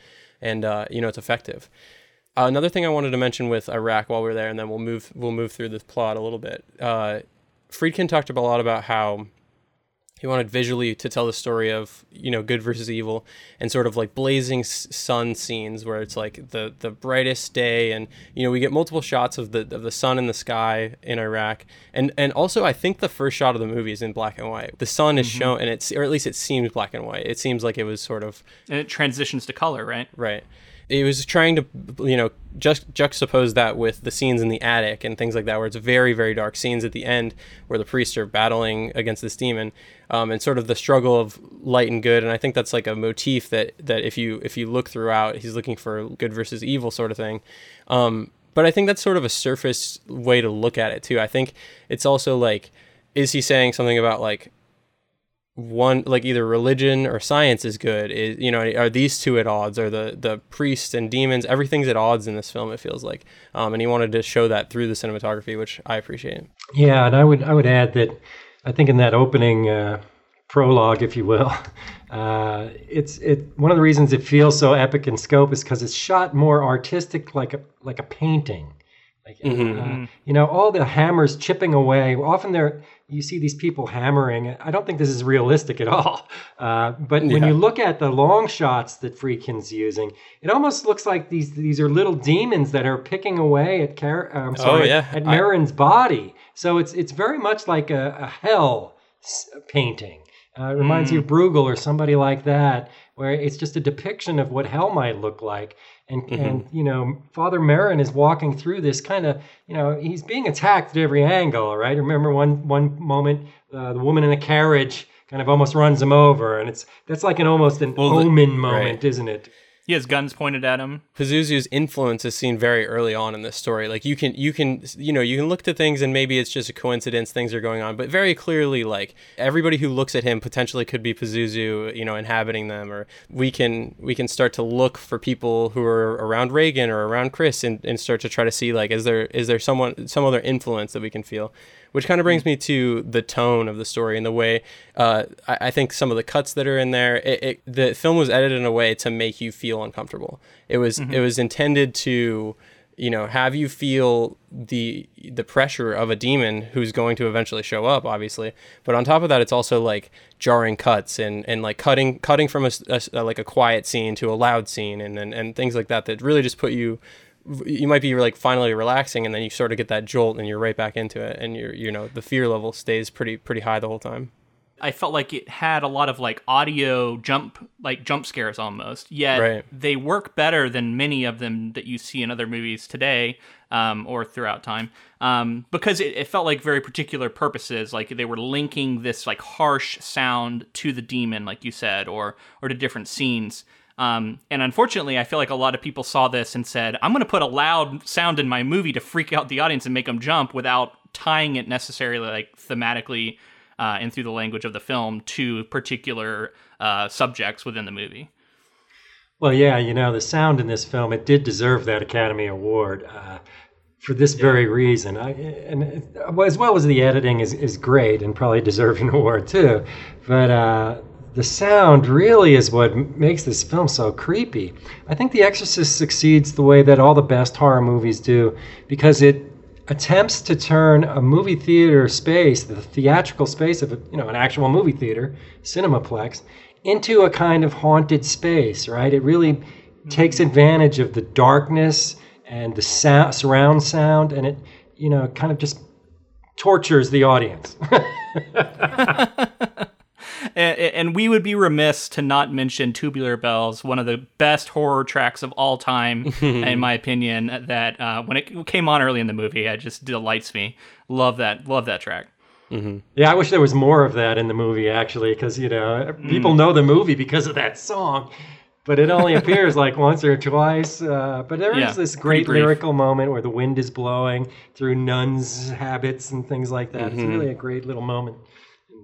and uh, you know it's effective another thing I wanted to mention with Iraq while we're there, and then we'll move we'll move through this plot a little bit. Uh, Friedkin talked a lot about how he wanted visually to tell the story of you know good versus evil and sort of like blazing sun scenes where it's like the the brightest day and you know we get multiple shots of the of the sun in the sky in Iraq and and also I think the first shot of the movie is in black and white the sun is shown and it's or at least it seems black and white it seems like it was sort of And it transitions to color, right? Right. It was trying to, you know, just juxtapose that with the scenes in the attic and things like that, where it's very, very dark scenes at the end where the priests are battling against this demon, um, and sort of the struggle of light and good. And I think that's like a motif that that if you if you look throughout, he's looking for good versus evil sort of thing. Um, but I think that's sort of a surface way to look at it too. I think it's also like, is he saying something about like one like either religion or science is good is you know are these two at odds? Are the the priests and demons everything's at odds in this film it feels like. Um, and he wanted to show that through the cinematography which i appreciate. Yeah and i would i would add that i think in that opening uh, prologue if you will uh, it's it one of the reasons it feels so epic in scope is because it's shot more artistic like a like a painting like, mm-hmm. uh, you know, all the hammers chipping away. Often they're you see these people hammering. I don't think this is realistic at all. Uh, but yeah. when you look at the long shots that Friedkin's using, it almost looks like these these are little demons that are picking away at Car- uh, I'm oh, sorry, oh, yeah. at Merrin's I... body. So it's it's very much like a, a hell painting. Uh, it reminds mm. you of Bruegel or somebody like that, where it's just a depiction of what hell might look like and mm-hmm. and you know father Merrin is walking through this kind of you know he's being attacked at every angle right remember one one moment uh, the woman in the carriage kind of almost runs him over and it's that's like an almost an well, omen the, moment right. isn't it he has guns pointed at him. Pazuzu's influence is seen very early on in this story. Like you can you can you know you can look to things and maybe it's just a coincidence things are going on, but very clearly like everybody who looks at him potentially could be Pazuzu, you know, inhabiting them. Or we can we can start to look for people who are around Regan or around Chris and, and start to try to see like is there is there someone some other influence that we can feel which kind of brings me to the tone of the story and the way uh, I, I, think some of the cuts that are in there. It, it, the film was edited in a way to make you feel uncomfortable. It was mm-hmm. it was intended to you know have you feel the the pressure of a demon who's going to eventually show up obviously but on top of that it's also like jarring cuts and and like cutting cutting from a, a like a quiet scene to a loud scene and, and and things like that that really just put you you might be like finally relaxing and then you sort of get that jolt and you're right back into it and you're you know the fear level stays pretty pretty high the whole time i felt like it had a lot of like audio jump like jump scares almost yet right. they work better than many of them that you see in other movies today um, or throughout time um, because it, it felt like very particular purposes like they were linking this like harsh sound to the demon like you said or or to different scenes um, and unfortunately, I feel like a lot of people saw this and said, I'm going to put a loud sound in my movie to freak out the audience and make them jump without tying it necessarily like thematically uh, and through the language of the film to particular uh, subjects within the movie. Well, yeah, you know, the sound in this film, it did deserve that Academy Award. Uh, for this very reason. I, and as well as the editing is, is great and probably deserve an award too. But uh, the sound really is what makes this film so creepy. I think The Exorcist succeeds the way that all the best horror movies do because it attempts to turn a movie theater space, the theatrical space of a, you know an actual movie theater, cinemaplex, into a kind of haunted space, right? It really takes mm-hmm. advantage of the darkness and the sound, surround sound and it you know kind of just tortures the audience. and, we would be remiss to not mention Tubular Bells, one of the best horror tracks of all time, in my opinion. That uh, when it came on early in the movie, it just delights me. Love that, love that track. Mm-hmm. Yeah, I wish there was more of that in the movie, actually, because you know people mm. know the movie because of that song, but it only appears like once or twice. Uh, but there yeah, is this great lyrical moment where the wind is blowing through nuns' habits and things like that. Mm-hmm. It's really a great little moment.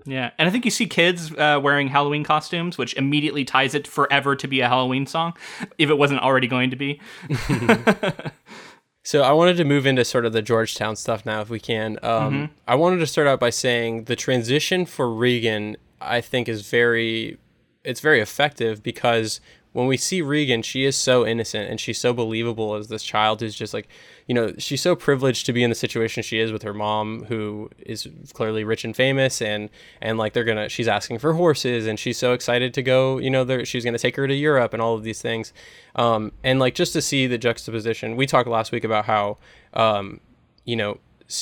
Yeah, and I think you see kids uh, wearing Halloween costumes, which immediately ties it forever to be a Halloween song, if it wasn't already going to be. so I wanted to move into sort of the Georgetown stuff now, if we can. Um, mm-hmm. I wanted to start out by saying the transition for Regan, I think, is very, it's very effective because when we see Regan, she is so innocent and she's so believable as this child who's just like, you know, she's so privileged to be in the situation she is with her mom, who is clearly rich and famous, and and like they're gonna, she's asking for horses, and she's so excited to go, you know, she's gonna take her to Europe and all of these things, um, and like just to see the juxtaposition. We talked last week about how, um, you know,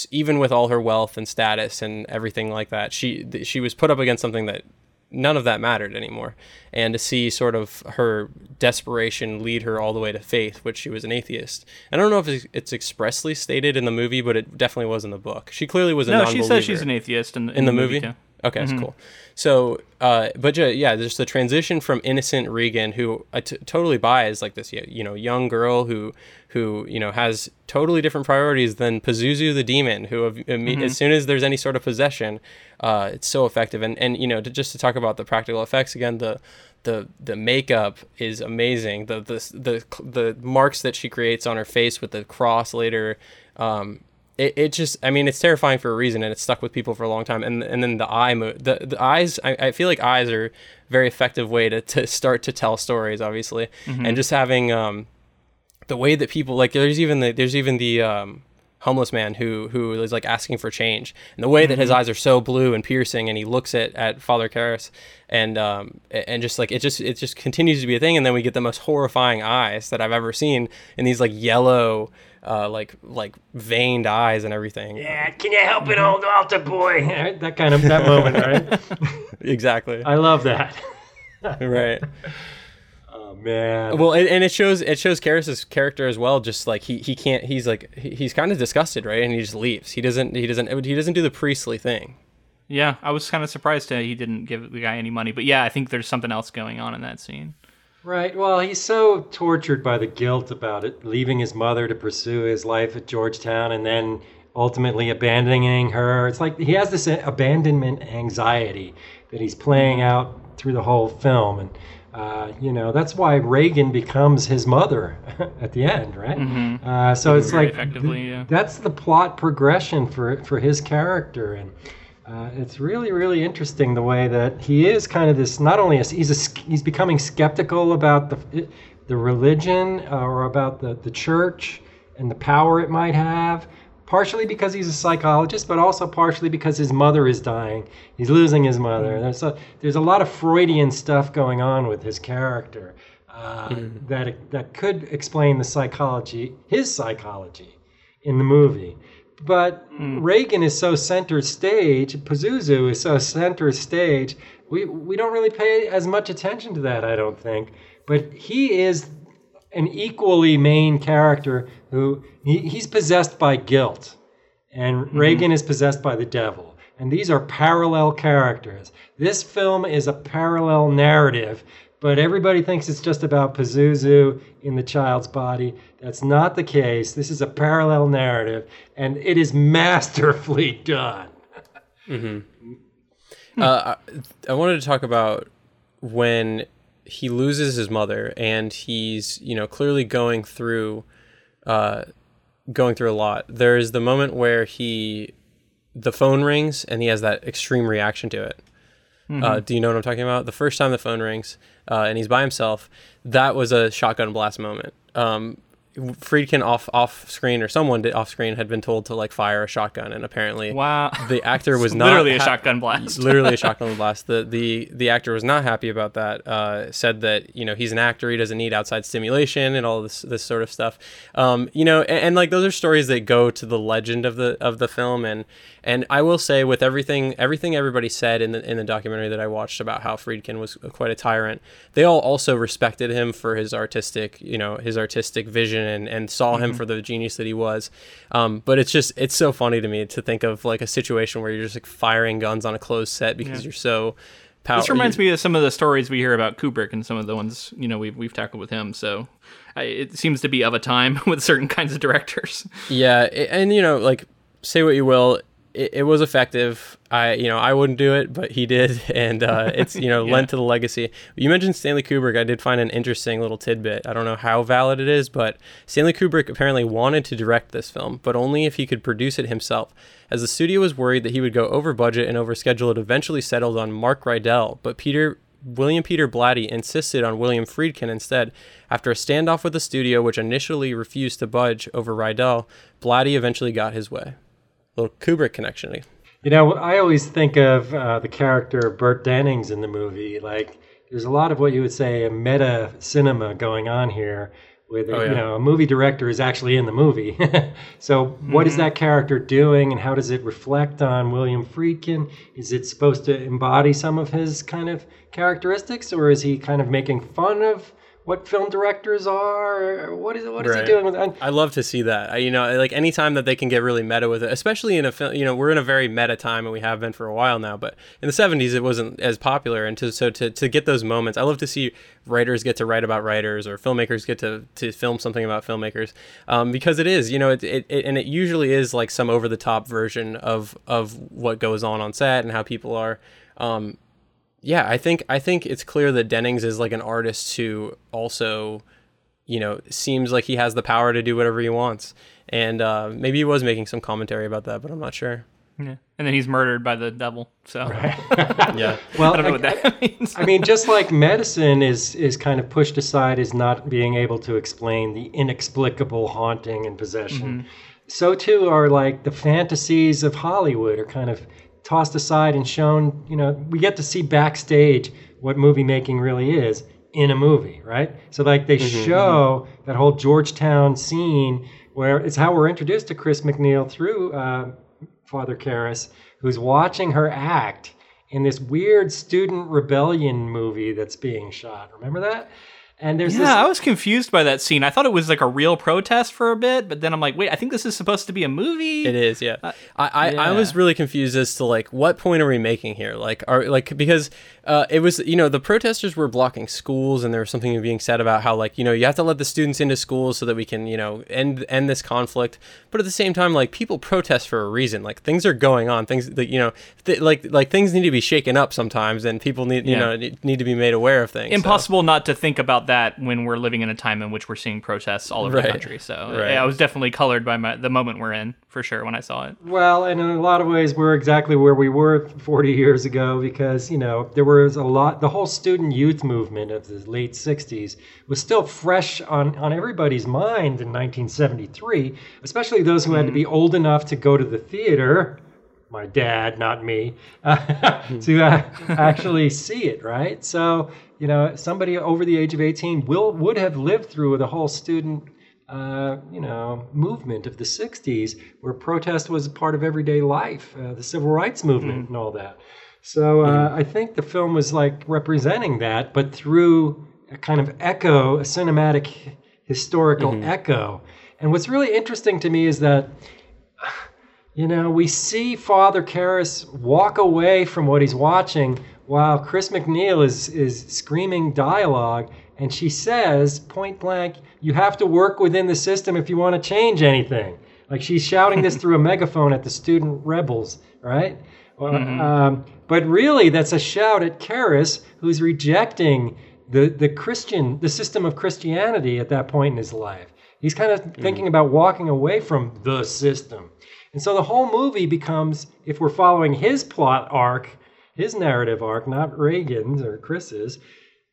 even with all her wealth and status and everything like that, she she was put up against something that none of that mattered anymore. And to see sort of her desperation lead her all the way to faith, which she was an atheist. I don't know if it's expressly stated in the movie, but it definitely was in the book. She clearly was a no. She says she's an atheist in, in, in the, the, movie. movie Okay, that's cool. So, uh, but yeah, just the transition from innocent Regan, who I t- totally buy as like this, you know, young girl who, who you know has totally different priorities than Pazuzu the demon, who have, imme- as soon as there's any sort of possession, uh, it's so effective. And and you know, to, just to talk about the practical effects again, the the the makeup is amazing. The the the the marks that she creates on her face with the cross later. Um, it, it just I mean it's terrifying for a reason and it's stuck with people for a long time and and then the eye mo- the the eyes I, I feel like eyes are a very effective way to, to start to tell stories obviously and just having um the way that people like there's even the there's even the um homeless man who who is like asking for change and the way that his eyes are so blue and piercing and he looks at at father Karras and um and just like it just it just continues to be a thing and then we get the most horrifying eyes that i've ever seen in these like yellow uh like like veined eyes and everything Yeah, can you help an old altar boy? Right, that kind of that moment, right? exactly I love that. right Oh man. well and, and it shows it shows Karras's character as well just like he he can't he's like he- he's kind of disgusted right and he just leaves he doesn't he doesn't he doesn't do the priestly thing Yeah, I was kind of surprised that he didn't give the guy any money, but yeah, I think there's something else going on in that scene. Right. Well, he's so tortured by the guilt about it, leaving his mother to pursue his life at Georgetown and then ultimately abandoning her. It's like he has this abandonment anxiety that he's playing out through the whole film. And, uh, you know, that's why Regan becomes his mother at the end, right? Uh, so it's Very like effectively, yeah. that's the plot progression for for his character and uh, it's really really interesting the way that he is kind of this not only a, he's a, he's becoming skeptical about the the religion uh, or about the the church and the power it might have partially because he's a psychologist but also partially because his mother is dying. He's losing his mother. There's a there's a lot of freudian stuff going on with his character uh, that that could explain the psychology his psychology in the movie. But mm. Regan is so center stage, Pazuzu is so center stage. We we don't really pay as much attention to that, I don't think. But he is an equally main character who he, he's possessed by guilt, and mm-hmm. Regan is possessed by the devil. And these are parallel characters. This film is a parallel narrative, but everybody thinks it's just about Pazuzu in the child's body. That's not the case. This is a parallel narrative, and it is masterfully done. uh, I, I wanted to talk about when he loses his mother and he's you know clearly going through uh, going through a lot there's the moment where he the phone rings and he has that extreme reaction to it uh, do you know what i'm talking about the first time the phone rings uh, and he's by himself that was a shotgun blast moment um, friedkin off off screen or someone did, off screen had been told to like fire a shotgun and apparently Wow. the actor was not literally a ha- shotgun blast. literally a shotgun blast. The the the actor was not happy about that. Uh, said that you know he's an actor, he doesn't need outside stimulation and all this this sort of stuff. Um, you know, and, and like those are stories that go to the legend of the of the film. And and I will say with everything everything everybody said in the in the documentary that I watched about how Friedkin was quite a tyrant, they all also respected him for his artistic you know his artistic vision and and saw him for the genius that he was. Um, but it's just it's so funny to me to think of like a situation where you're just like firing guns on a closed set because Yeah. you're so powerful. This reminds me of some of the stories we hear about Kubrick and some of the ones you know we've we've tackled with him. So I, it seems to be of a time with certain kinds of directors. Yeah, and you know, like say what you will, it, it was effective. I, you know, I wouldn't do it, but he did, and uh, it's you know Yeah. lent to the legacy. You mentioned Stanley Kubrick. I did find an interesting little tidbit. I don't know how valid it is, but Stanley Kubrick apparently wanted to direct this film, but only if he could produce it himself. As the studio was worried that he would go over budget and over schedule, it eventually settled on Mark Rydell, but Peter William Peter Blatty insisted on William Friedkin instead. After a standoff with the studio, which initially refused to budge over Rydell, Blatty eventually got his way. Little Kubrick connection. You know, I always think of uh, the character Burt Dennings in the movie. Like, there's a lot of what you would say a meta cinema going on here, where the, Oh, yeah. you know a movie director is actually in the movie. so, what is that character doing, and how does it reflect on William Friedkin? Is it supposed to embody some of his kind of characteristics, or is he kind of making fun of what film directors are. What is what is Right. he doing with that? I love to see that. I, you know, like anytime that they can get really meta with it, especially in a film. You know, we're in a very meta time, and we have been for a while now. But in the '70s, it wasn't as popular, and to so to, to get those moments, I love to see writers get to write about writers, or filmmakers get to, to film something about filmmakers, um, because it is, you know, it, it, it and it usually is like some over the top version of of what goes on on set and how people are. Um, yeah, I think I think it's clear that Dennings is like an artist who also, you know, seems like he has the power to do whatever he wants. And uh, maybe he was making some commentary about that, but I'm not sure. Yeah. And then he's murdered by the devil. So Yeah, Well, I don't know I- what that means. I mean, just like medicine is is kind of pushed aside as not being able to explain the inexplicable haunting and possession, so too are like the fantasies of Hollywood are kind of tossed aside and shown. You know, we get to see backstage what movie making really is in a movie, right? So like they show that whole Georgetown scene where it's how we're introduced to Chris MacNeil through uh, Father Karras, who's watching her act in this weird student rebellion movie that's being shot. Remember that? And there's Yeah, I was confused by that scene. I thought it was like a real protest for a bit, but then I'm like, wait, I think this is supposed to be a movie. it is. Yeah, uh, I, I, I yeah. was really confused as to like what point are we making here? Like, are like because uh, it was you know the protesters were blocking schools and there was something being said about how like you know you have to let the students into schools so that we can you know end end this conflict. But at the same time, like people protest for a reason. Like things are going on. Things that you know th- like like things need to be shaken up sometimes, and people need you Yeah. know need need to be made aware of things. so- Impossible not to think about that when we're living in a time in which we're seeing protests all over Right. the country. So Right. I was definitely colored by my, the moment we're in for sure when I saw it. Well, and in a lot of ways, we're exactly where we were 40 years ago because, you know, there was a lot, the whole student youth movement of the late 60s was still fresh on, on everybody's mind in 1973, especially those who had to be old enough to go to the theater. My dad, not me, to uh, actually see it, right? So, you know, somebody over the age of 18 will would have lived through the whole student uh, you know, movement of the 60s where protest was a part of everyday life, uh, the civil rights movement and all that. So uh, I think the film was like representing that, but through a kind of echo, a cinematic historical echo. And what's really interesting to me is that you know, we see Father Karras walk away from what he's watching while Chris MacNeil is is screaming dialogue, and she says point blank, "You have to work within the system if you want to change anything." Like she's shouting this through a megaphone at the student rebels, right? Well, Um, but really, that's a shout at Karras, who's rejecting the the Christian, the system of Christianity at that point in his life. He's kind of mm-hmm. thinking about walking away from the system. And so the whole movie becomes, if we're following his plot arc, his narrative arc, not Regan's or Chris's,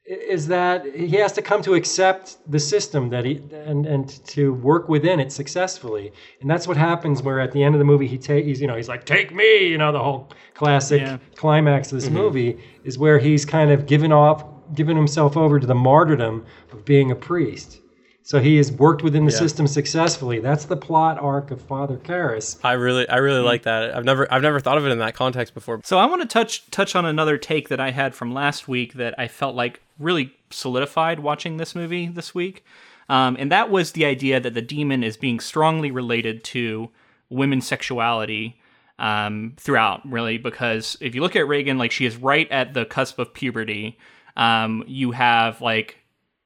is that he has to come to accept the system that he and and to work within it successfully. And that's what happens where at the end of the movie he ta- he's you know he's like take me, you know the whole classic Yeah. climax of this mm-hmm. movie is where he's kind of given off given himself over to the martyrdom of being a priest. So he has worked within the Yeah. system successfully. That's the plot arc of Father Karras. I really I really mm-hmm. like that. I've never I've never thought of it in that context before. So I want to touch touch on another take that I had from last week that I felt like really solidified watching this movie this week, um, and that was the idea that the demon is being strongly related to women's sexuality um, throughout, really, because if you look at Regan, like she is right at the cusp of puberty. Um, you have like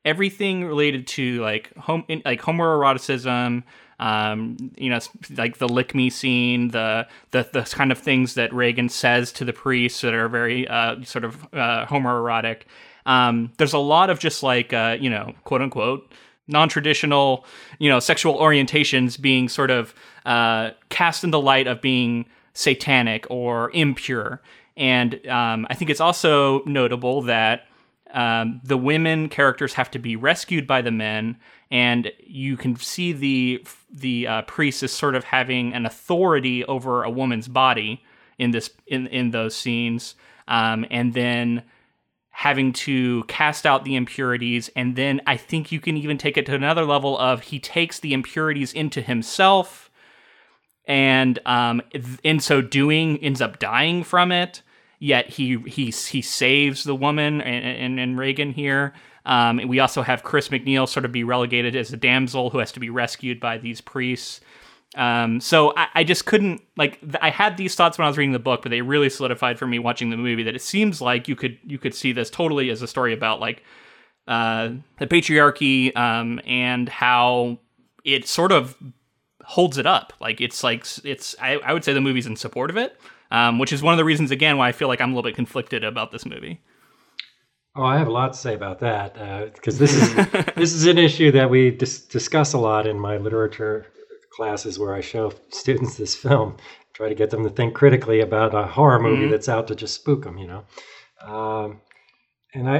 everything related to like home in, like homoeroticism um you know like the lick me scene the the the kind of things that Regan says to the priests that are very uh sort of uh homoerotic um there's a lot of just like uh you know quote unquote non-traditional you know sexual orientations being sort of uh cast in the light of being satanic or impure. And um, I think it's also notable that um, the women characters have to be rescued by the men, and you can see the the uh, priest is sort of having an authority over a woman's body in this in in those scenes, um, and then having to cast out the impurities, and then I think you can even take it to another level of he takes the impurities into himself and um, in so doing ends up dying from it. Yet he he he saves the woman and, and, and Regan here. Um, we also have Chris MacNeil sort of be relegated as a damsel who has to be rescued by these priests. Um, so I, I, just couldn't like th- I had these thoughts when I was reading the book, but they really solidified for me watching the movie that it seems like you could you could see this totally as a story about like uh, the patriarchy um, and how it sort of holds it up. Like it's like it's I, I would say the movie's in support of it, um, which is one of the reasons again why I feel like I'm a little bit conflicted about this movie. Oh, I have a lot to say about that because uh, this is this is an issue that we dis- discuss a lot in my literature classes where I show students this film, try to get them to think critically about a horror movie mm-hmm. that's out to just spook them, you know. Um, and I,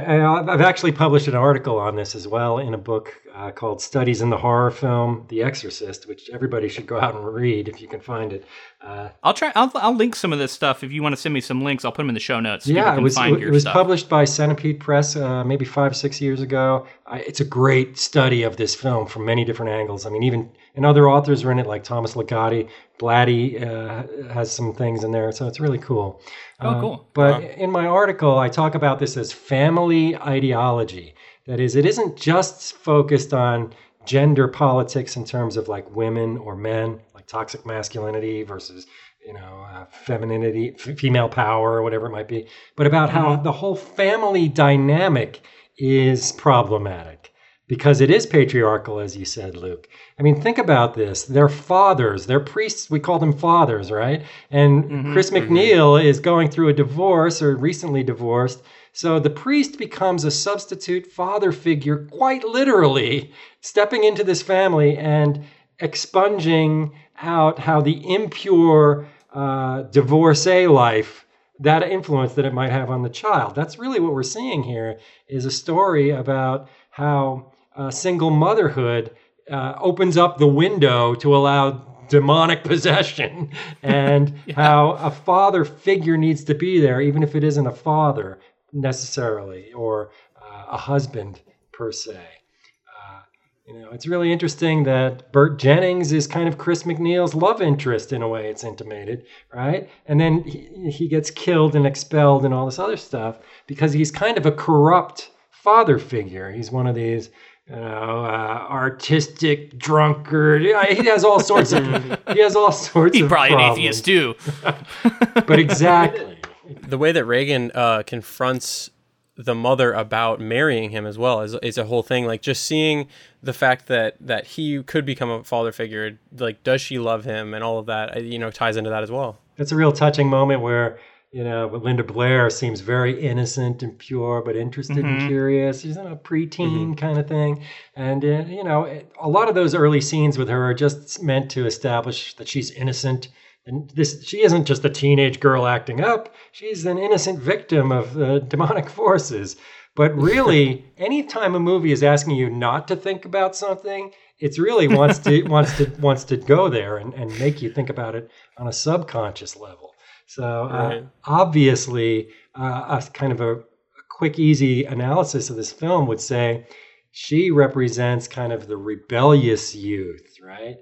have actually published an article on this as well in a book uh, called Studies in the Horror Film The Exorcist, which everybody should go out and read if you can find it. Uh, I'll try. I'll, I'll link some of this stuff if you want to send me some links. I'll put them in the show notes. yeah, it was it, was stuff. published by Centipede Press uh, maybe five six years ago. it's a great study of this film from many different angles. I mean, even and other authors are in it, like Thomas Ligotti. Blatty uh, has some things in there, so it's really cool. Oh, uh, cool. But wow. in my article, I talk about this as family ideology. That is, it isn't just focused on gender politics in terms of like women or men, like toxic masculinity versus you know uh, femininity, f- female power, or whatever it might be, but about how mm-hmm. the whole family dynamic is problematic because it is patriarchal, as you said, Luke. I mean, think about this. They're fathers, they're priests. We call them fathers, right? And mm-hmm, Chris mm-hmm. MacNeil mm-hmm. is going through a divorce or recently divorced. So the priest becomes a substitute father figure, quite literally, stepping into this family and expunging out how the impure uh, divorcee life that influence that it might have on the child. That's really what we're seeing here is a story about how uh, single motherhood uh, opens up the window to allow demonic possession and yeah. how a father figure needs to be there, even if it isn't a father necessarily or uh, a husband per se. Uh, you know, it's really interesting that Bert Dennings is kind of Chris MacNeil's love interest in a way. It's intimated, right? And then he, he gets killed and expelled and all this other stuff because he's kind of a corrupt father figure. He's one of these you know, uh, artistic drunkard. He has all sorts of. he has all sorts. He's of probably problems. an atheist too. but exactly the way that Regan uh, confronts the mother about marrying him as well is, is a whole thing. Like just seeing the fact that that he could become a father figure. Like, does she love him and all of that? Uh, you know, ties into that as well. It's a real touching moment where you know, Linda Blair seems very innocent and pure, but interested mm-hmm. and curious. She's in a preteen mm-hmm. kind of thing. And, uh, you know, a lot of those early scenes with her are just meant to establish that she's innocent. And this, she isn't just a teenage girl acting up. She's an innocent victim of uh, demonic forces. But really, anytime a movie is asking you not to think about something, it's really wants to wants to wants to go there and, and make you think about it on a subconscious level. So uh, right. obviously, uh, a kind of a, a quick, easy analysis of this film would say she represents kind of the rebellious youth, right?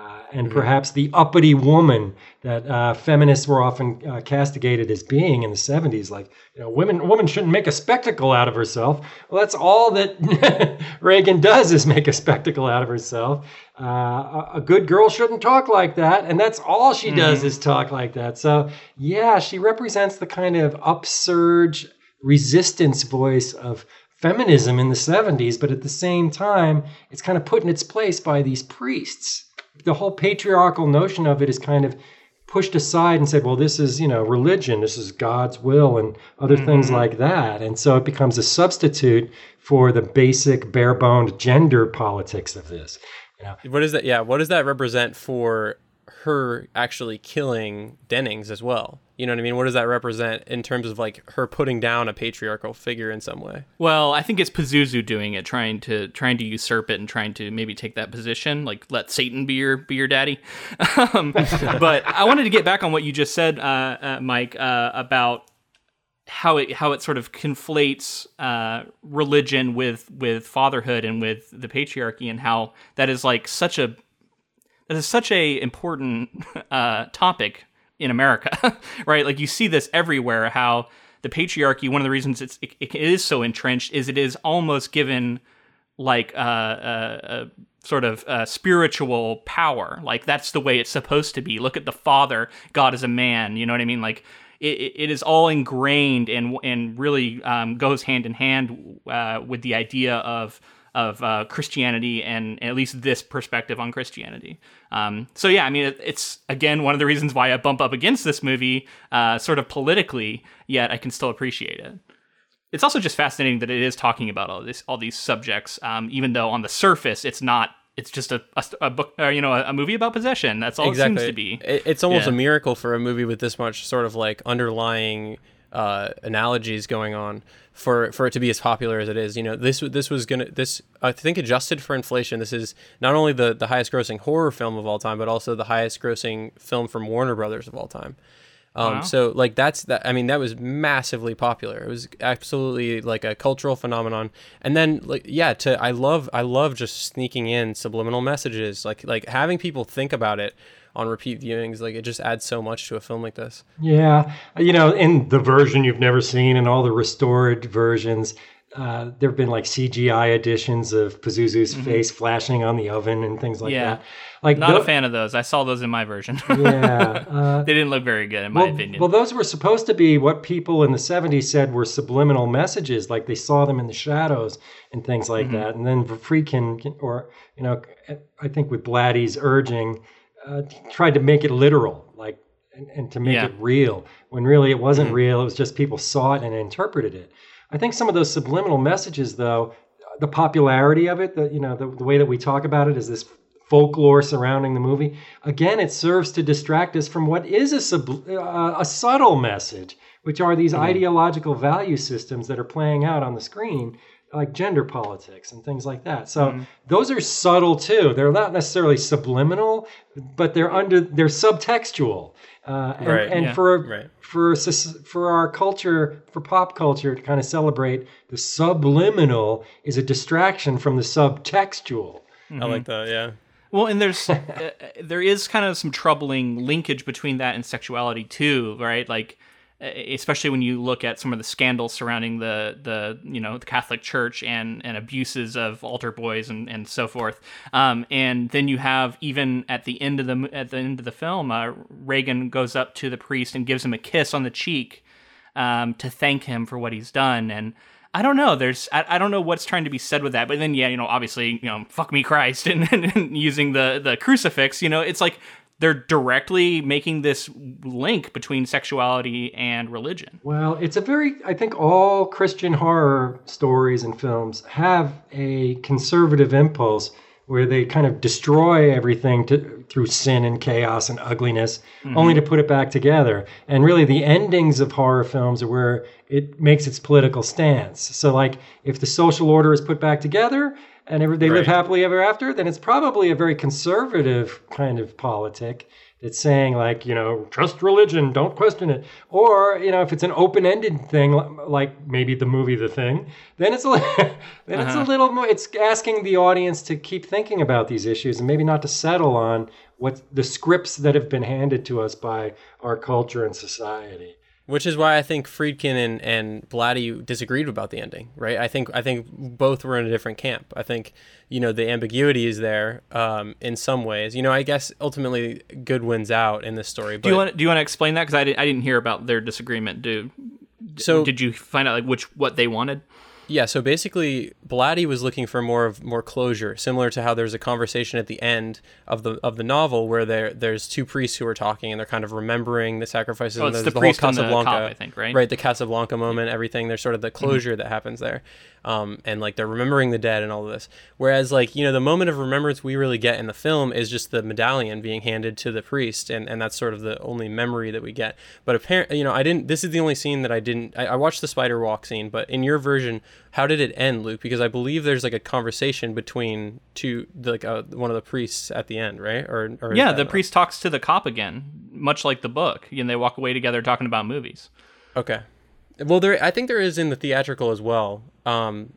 Uh, and mm-hmm. perhaps the uppity woman that uh, feminists were often uh, castigated as being in the 70s. Like, you know, women, woman shouldn't make a spectacle out of herself. Well, that's all that Regan does is make a spectacle out of herself. Uh, a, good girl shouldn't talk like that, and that's all she does mm-hmm. is talk like that. So, yeah, she represents the kind of upsurge resistance voice of feminism in the 70s, but at the same time, it's kind of put in its place by these priests the whole patriarchal notion of it is kind of pushed aside and said, well, this is, you know, religion, this is God's will, and other mm-hmm. things like that. And so it becomes a substitute for the basic, bare boned gender politics of this. You know? What is that? Yeah. What does that represent for her actually killing Dennings as well? You know what I mean? What does that represent in terms of like her putting down a patriarchal figure in some way? Well, I think it's Pazuzu doing it, trying to trying to usurp it and trying to maybe take that position, like let Satan be your be your daddy. um, but I wanted to get back on what you just said, uh, uh, Mike, uh, about how it how it sort of conflates uh, religion with with fatherhood and with the patriarchy, and how that is like such a that is such a important uh, topic in America, right? Like you see this everywhere how the patriarchy. One of the reasons it's it, it is so entrenched is it is almost given like a, a, a sort of uh, spiritual power. Like that's the way it's supposed to be. Look at the Father. God is a man. You know what I mean? Like it, it is all ingrained and and really um, goes hand in hand uh, with the idea of of uh, Christianity and at least this perspective on Christianity. Um, so yeah, I mean, it, it's again one of the reasons why I bump up against this movie, uh, sort of politically. Yet I can still appreciate it. It's also just fascinating that it is talking about all this, all these subjects, um, even though on the surface it's not. It's just a, a, a book, or, you know, a, a, movie about possession. That's all exactly. it seems to be. It, it's almost Yeah. a miracle for a movie with this much sort of like underlying uh, analogies going on for for it to be as popular as it is. You know, this this was gonna this I think adjusted for inflation. This is not only the the highest grossing horror film of all time, but also the highest grossing film from Warner Brothers of all time. Um, Wow. So like that's that. I mean, that was massively popular. It was absolutely like a cultural phenomenon. And then like yeah, to I love I love just sneaking in subliminal messages, like like having people think about it on repeat viewings. Like it just adds so much to a film like this. Yeah, you know, in the version you've never seen and all the restored versions, uh, there have been like CGI editions of Pazuzu's face flashing on the oven and things like Mm-hmm. Yeah. that. Like Not tho- a fan of those. I saw those in my version. Yeah. Uh, they didn't look very good, in my opinion. well, those were supposed to be what people in the 70s said were subliminal messages, like they saw them in the shadows and things like Mm-hmm. that. And then Friedkin, or, you know, I think with Blatty's urging, uh, tried to make it literal, like, and, and to make Yeah. it real, when really it wasn't Mm-hmm. real. It was just people saw it and interpreted it. I think some of those subliminal messages, though, the popularity of it, the, you know, the, the way that we talk about it is this folklore surrounding the movie. Again, it serves to distract us from what is a, sub, uh, a subtle message, which are these ideological value systems that are playing out on the screen, like gender politics and things like that. So those are subtle too. They're not necessarily subliminal, but they're under they're subtextual. Uh, and Right, and yeah. for Right. for soc- for our culture, for pop culture to kind of celebrate the subliminal is a distraction from the subtextual. I like that. Yeah. Well, and there's uh, there is kind of some troubling linkage between that and sexuality too, right? Like especially when you look at some of the scandals surrounding the the you know the Catholic Church and and abuses of altar boys and and so forth. Um, and then you have even at the end of the at the end of the film, uh, Regan goes up to the priest and gives him a kiss on the cheek um, to thank him for what he's done and. I don't know. There's I, I don't know what's trying to be said with that, but then yeah, you know, obviously, you know, fuck me Christ and, and, and using the the crucifix, you know, it's like they're directly making this link between sexuality and religion. Well, it's a very, I think all Christian horror stories and films have a conservative impulse where they kind of destroy everything to, through sin and chaos and ugliness, mm-hmm. only to put it back together. And really, the endings of horror films are where it makes its political stance. So, like, if the social order is put back together and they live Right. happily ever after, then it's probably a very conservative kind of politic that's saying like you know trust religion don't question it. Or you know if it's an open-ended thing like maybe the movie the thing then it's a then it's a uh-huh. little more it's asking the audience to keep thinking about these issues and maybe not to settle on what the scripts that have been handed to us by our culture and society Which is why I think Friedkin and, and Blatty disagreed about the ending, right? I think I think both were in a different camp. I think you know the ambiguity is there um, in some ways. You know, I guess ultimately good wins out in this story. But Do you want do you want to explain that? Because I, didn't I didn't hear about their disagreement. Do so did you find out like which what they wanted? Yeah, so basically, Blatty was looking for more of more closure, similar to how there's a conversation at the end of the of the novel where there there's two priests who are talking and they're kind of remembering the sacrifices. Oh, and it's there's the whole priest and the cop, I think, right? Mm-hmm. Right, the Casablanca moment, everything. There's sort of the closure that happens there, um, and like they're remembering the dead and all of this. Whereas, like you know, the moment of remembrance we really get in the film is just the medallion being handed to the priest, and and that's sort of the only memory that we get. But apparently, you know, I didn't. This is the only scene that I didn't. I, I watched the spider walk scene, but in your version, how did it end, Luke? Because I believe there's like a conversation between two, like uh, one of the priests at the end, right? Or, or Yeah, the priest talks to the cop again, much like the book, and they walk away together talking about movies. Okay. Well, there. I think there is in the theatrical as well. Um,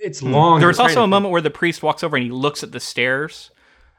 it's long There was also a moment where the priest walks over and he looks at the stairs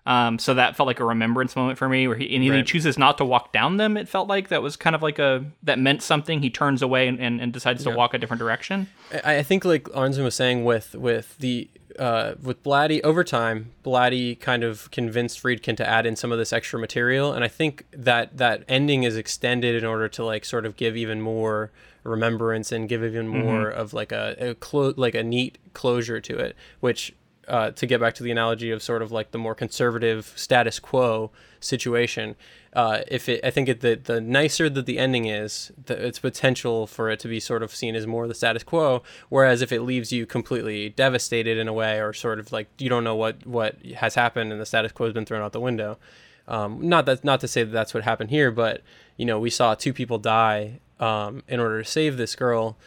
Um, so that felt like a remembrance moment for me, where he and he Right. chooses not to walk down them. It felt like that was kind of like a that meant something. He turns away and, and, and decides to walk a different direction. I, I think like Arnzen was saying with with the uh, with Blatty over time, Blatty kind of convinced Friedkin to add in some of this extra material, and I think that that ending is extended in order to like sort of give even more remembrance and give even more of like a, a clo- like a neat closure to it, which. Uh, to get back to the analogy of sort of like the more conservative status quo situation, uh, if it, I think it, the the nicer that the ending is, the, its potential for it to be sort of seen as more the status quo. Whereas if it leaves you completely devastated in a way, or sort of like you don't know what what has happened and the status quo has been thrown out the window. Um, not that not to say that that's what happened here, but you know we saw two people die um, in order to save this girl,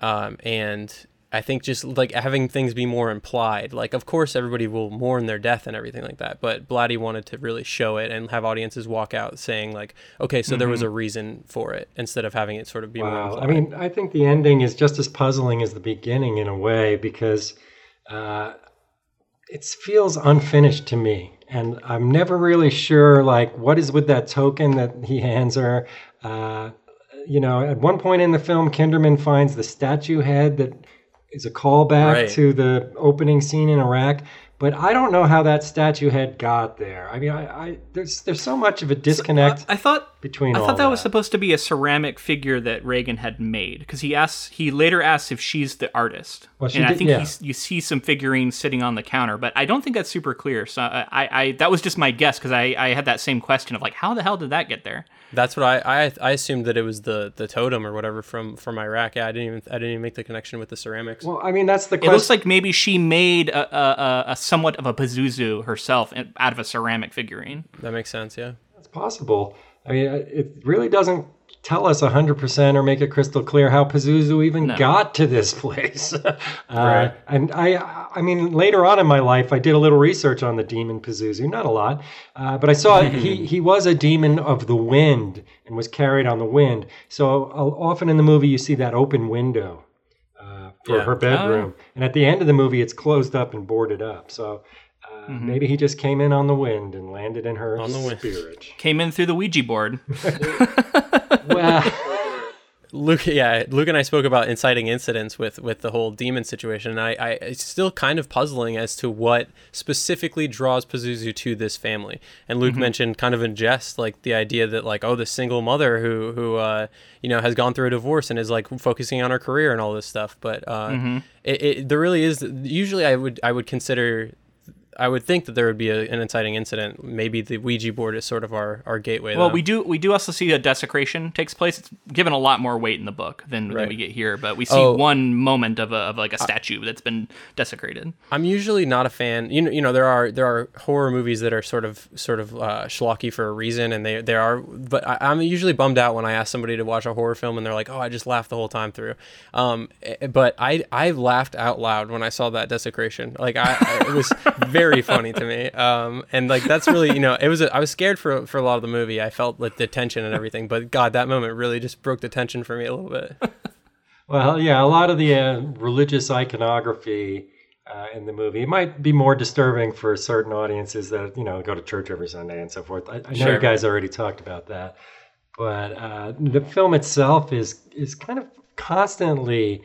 um, and I think just like having things be more implied. Like, of course, everybody will mourn their death and everything like that. But Blatty wanted to really show it and have audiences walk out saying, like, okay, so there was a reason for it instead of having it sort of be more Wow. implied. I mean, I think the ending is just as puzzling as the beginning in a way because uh, it feels unfinished to me. And I'm never really sure, like, what is with that token that he hands her. Uh, you know, at one point in the film, Kinderman finds the statue head that is a callback Right. to the opening scene in Iraq. But I don't know how that statue head got there. I mean, I, I there's there's so much of a uh, disconnect I thought between I all thought that, was supposed to be a ceramic figure that Regan had made because he asks he later asks if she's the artist, Well, she and I think yeah. he's, you see some figurines sitting on the counter, but I don't think that's super clear. So I, I, I that was just my guess because I, I had that same question of like how the hell did that get there? That's what I, I I assumed that it was the the totem or whatever from from Iraq. Yeah, I didn't even I didn't even make the connection with the ceramics. Well, I mean, that's the It question. looks like maybe she made a, a, a, a somewhat of a Pazuzu herself out of a ceramic figurine. that makes sense. Yeah. That's possible. I mean, it really doesn't tell us 100% or make it crystal clear how Pazuzu even got to this place. uh, Right. And I, I mean, later on in my life, I did a little research on the demon Pazuzu, not a lot, uh, but I saw he, he was a demon of the wind and was carried on the wind. So uh, often in the movie, you see that open window uh, for Yeah. her bedroom. And at the end of the movie, it's closed up and boarded up. So uh, maybe he just came in on the wind and landed in her On the wind. spirit. Came in through the Ouija board. well, Luke, yeah, Luke and I spoke about inciting incidents with with the whole demon situation, and I, I it's still kind of puzzling as to what specifically draws Pazuzu to this family. And Luke mentioned kind of in jest, like the idea that like oh, the single mother who who uh, you know has gone through a divorce and is like focusing on her career and all this stuff. But uh, it, it there really is. Usually, I would I would consider. I would think that there would be a, an inciting incident. Maybe the Ouija board is sort of our, our gateway. Well, though. we do we do also see a desecration takes place. It's given a lot more weight in the book than, than we get here, but we see Oh. one moment of a, of like a statue that's been desecrated. I'm usually not a fan. You know, you know, there are there are horror movies that are sort of sort of uh, schlocky for a reason, and they there are. But I, I'm usually bummed out when I ask somebody to watch a horror film and they're like, "Oh, I just laughed the whole time through." Um, eh, but I I laughed out loud when I saw that desecration. Like I, I- it was very funny to me. Um, and like that's really you know it was a, I was scared for for a lot of the movie. I felt like the tension and everything, but God, that moment really just broke the tension for me a little bit. well, yeah, a lot of the uh, religious iconography uh, in the movie it might be more disturbing for certain audiences that you know go to church every Sunday and so forth. I, I know Sure. you guys already talked about that, but uh, the film itself is is kind of constantly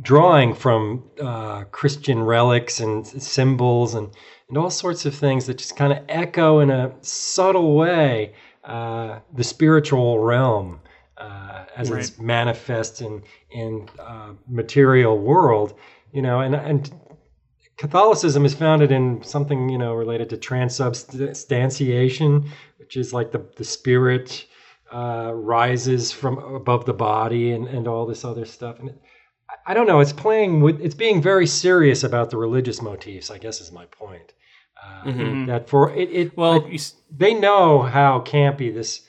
drawing from uh, Christian relics and symbols and, and all sorts of things that just kind of echo in a subtle way uh, the spiritual realm uh, as it's manifest in in uh, material world. You know, and and Catholicism is founded in something you know related to transubstantiation, which is like the the spirit uh, rises from above the body and, and all this other stuff. And it, I- I don't know. It's playing with. It's being very serious about the religious motifs. I guess is my point. Uh, Mhm. That for it, it Well, I- they know how campy this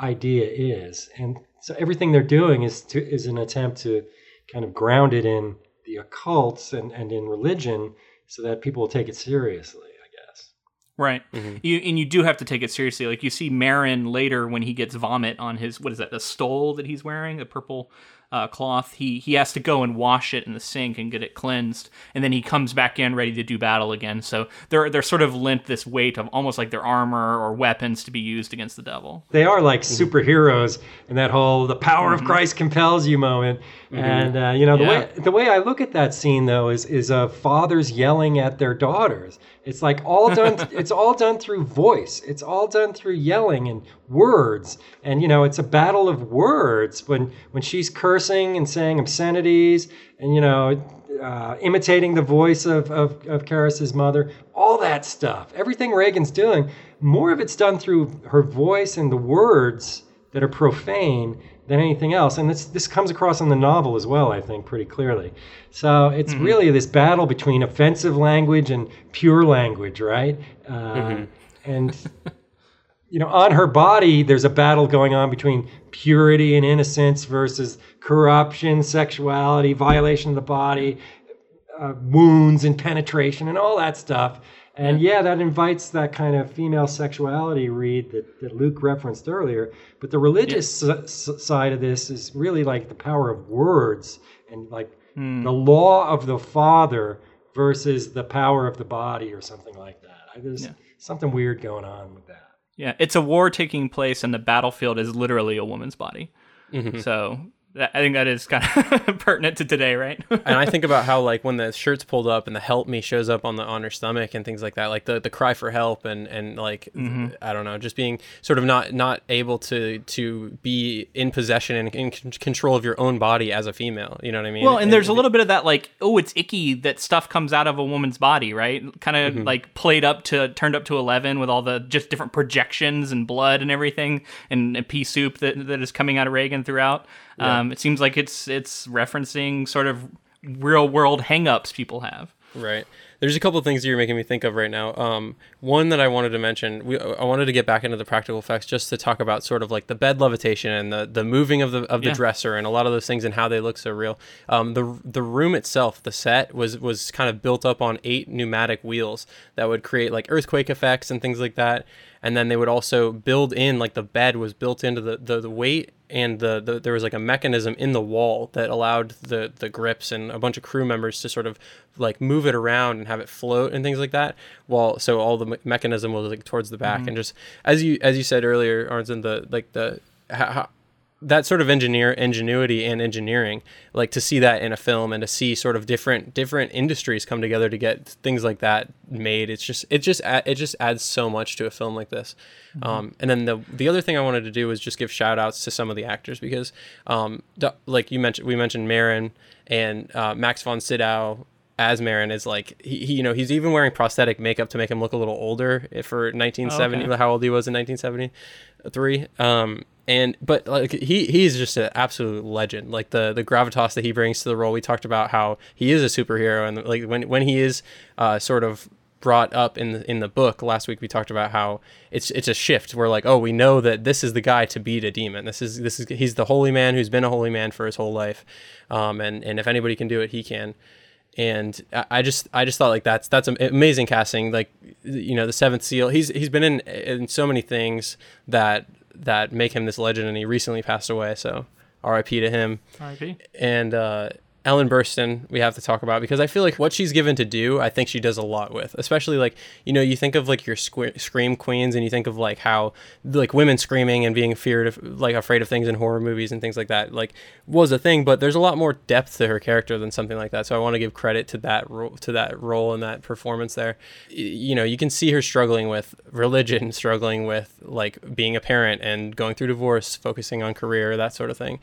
idea is, and so everything they're doing is to is an attempt to kind of ground it in the occult and, and in religion, so that people will take it seriously. I guess. right. Mm-hmm. You and you do have to take it seriously. Like you see Merrin later when he gets vomit on his what is that? The stole that he's wearing, a purple uh, cloth. He he has to go and wash it in the sink and get it cleansed, and then he comes back in ready to do battle again. So they're they're sort of lent this weight of almost like their armor or weapons to be used against the devil. They are like superheroes in that whole "the power of Christ compels you" moment. And uh, you know the Yeah. way the way I look at that scene though is is uh, fathers yelling at their daughters. It's like all done. it's all done through voice. It's all done through yelling and words. And you know it's a battle of words when when she's cursing and saying obscenities and you know uh, imitating the voice of, of, of Karras's mother, all that stuff. Everything Regan's doing, more of it's done through her voice and the words that are profane than anything else. And this, this comes across in the novel as well, I think, pretty clearly. So it's really this battle between offensive language and pure language, right? Uh, And you know, on her body, there's a battle going on between purity and innocence versus corruption, sexuality, violation of the body, uh, wounds and penetration, and all that stuff. And yeah, that invites that kind of female sexuality read that, that Luke referenced earlier. But the religious s- s- side of this is really like the power of words and like the law of the father versus the power of the body or something like that. I- There's something weird going on with that. Yeah, it's a war taking place, and the battlefield is literally a woman's body. Mm-hmm. So that, I think that is kind of pertinent to today, right? and I think about how like when the shirt's pulled up and the help me shows up on the on her stomach and things like that, like the, the cry for help and and like mm-hmm. I don't know, just being sort of not not able to to be in possession and in con- control of your own body as a female. You know what I mean? Well, and there's a little bit of that, like, oh, it's icky that stuff comes out of a woman's body, right? Kind of mm-hmm. like played up to, turned up to 11 with all the just different projections and blood and everything, and, and pea soup that, that is coming out of Regan throughout. Um, it seems like it's it's referencing sort of real world hangups people have. Right. There's a couple of things that you're making me think of right now. Um, one that I wanted to mention, we, I wanted to get back into the practical effects just to talk about sort of like the bed levitation and the, the moving of the of the Yeah. dresser and a lot of those things and how they look so real. Um, the the room itself, the set was was kind of built up on eight pneumatic wheels that would create like earthquake effects and things like that. And then they would also build in like the bed was built into the the, the weight and the, the there was like a mechanism in the wall that allowed the the grips and a bunch of crew members to sort of like move it around and have it float and things like that. While so all the me- mechanism was like towards the back mm-hmm. and just as you as you said earlier Arnzen the like the how, that sort of engineer ingenuity and engineering like to see that in a film and to see sort of different different industries come together to get things like that made it's just it just it just adds so much to a film like this. Um, and then the the other thing I wanted to do was just give shout outs to some of the actors because um, like you mentioned we mentioned Merrin and uh, Max von Sydow as Merrin is like he, he you know he's even wearing prosthetic makeup to make him look a little older for 1970 okay. how old he was in 1973 um and but like he he's just an absolute legend. Like the the gravitas that he brings to the role we talked about how he is a superhero and like when when he is uh sort of brought up in the in the book last week we talked about how it's it's a shift where like oh we know that this is the guy to beat a demon. This is this is he's the holy man who's been a holy man for his whole life. Um and and if anybody can do it he can. And I- just I just thought like that's that's am- amazing casting. Like you know the seventh seal he's he's been in in so many things that that make him this legend and he recently passed away so R.I.P. to him R.I.P. and uh, Ellen Burstyn we have to talk about because I feel like what she's given to do I think she does a lot with especially like you know you think of like your scream queens and you think of like how like women screaming and being feared of like afraid of things in horror movies and things like that like was a thing but there's a lot more depth to her character than something like that so I want to give credit to that role to that role and that performance there. You know you can see her struggling with religion struggling with like being a parent and going through divorce focusing on career that sort of thing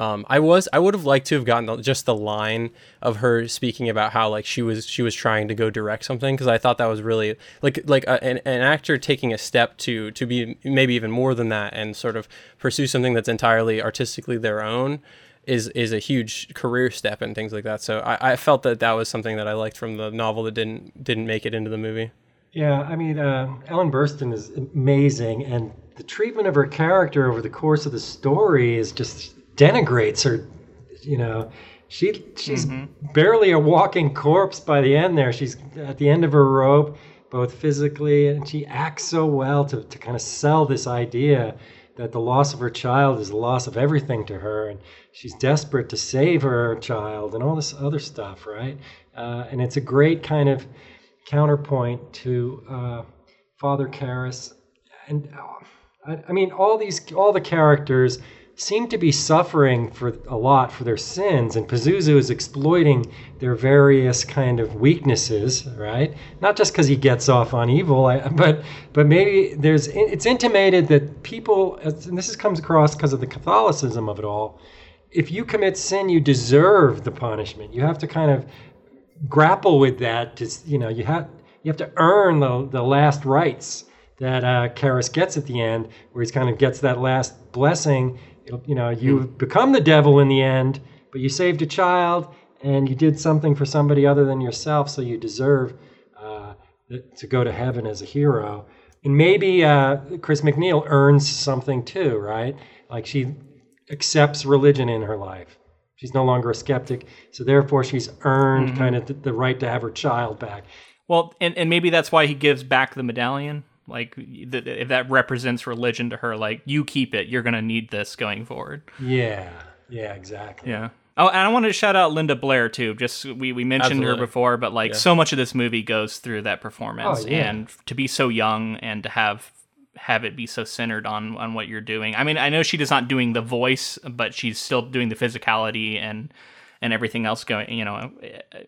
um, I was I would have liked to have gotten the, just the line of her speaking about how like she was she was trying to go direct something because I thought that was really like like a, an, an actor taking a step to to be maybe even more than that and sort of pursue something that's entirely artistically their own is is a huge career step and things like that. So I, I felt that that was something that I liked from the novel that didn't didn't make it into the movie. Yeah, I mean, uh, Ellen Burstyn is amazing, and the treatment of her character over the course of the story is just denigrates her. You know, she she's barely a walking corpse by the end. There, she's at the end of her rope, both physically, and she acts so well to to kind of sell this idea that the loss of her child is the loss of everything to her, and she's desperate to save her child and all this other stuff, right? Uh, and it's a great kind of counterpoint to uh, Father Karras. And uh, I, I mean, all these, all the characters seem to be suffering for a lot for their sins, and Pazuzu is exploiting their various kind of weaknesses, right? Not just because he gets off on evil, but but maybe there's it's intimated that people, and this comes across because of the Catholicism of it all. If you commit sin, you deserve the punishment. You have to kind of grapple with that. Just you know, you have you have to earn the the last rites that uh, Karras gets at the end, where he kind of gets that last blessing you know, you hmm. become the devil in the end, but you saved a child and you did something for somebody other than yourself, so you deserve uh, to go to heaven as a hero. And maybe uh, Chris MacNeil earns something too, right? Like she accepts religion in her life. She's no longer a skeptic, so therefore she's earned mm-hmm. kind of the, the right to have her child back. Well, and, and maybe that's why he gives back the medallion like th- if that represents religion to her, like you keep it, you're gonna need this going forward. Yeah, yeah, exactly. Yeah. Oh, and I wanted to shout out Linda Blair too. Just we, we mentioned Absolutely. her before, but like yeah. so much of this movie goes through that performance, oh, yeah. and to be so young and to have have it be so centered on on what you're doing. I mean, I know she is not doing the voice, but she's still doing the physicality and and everything else going. You know,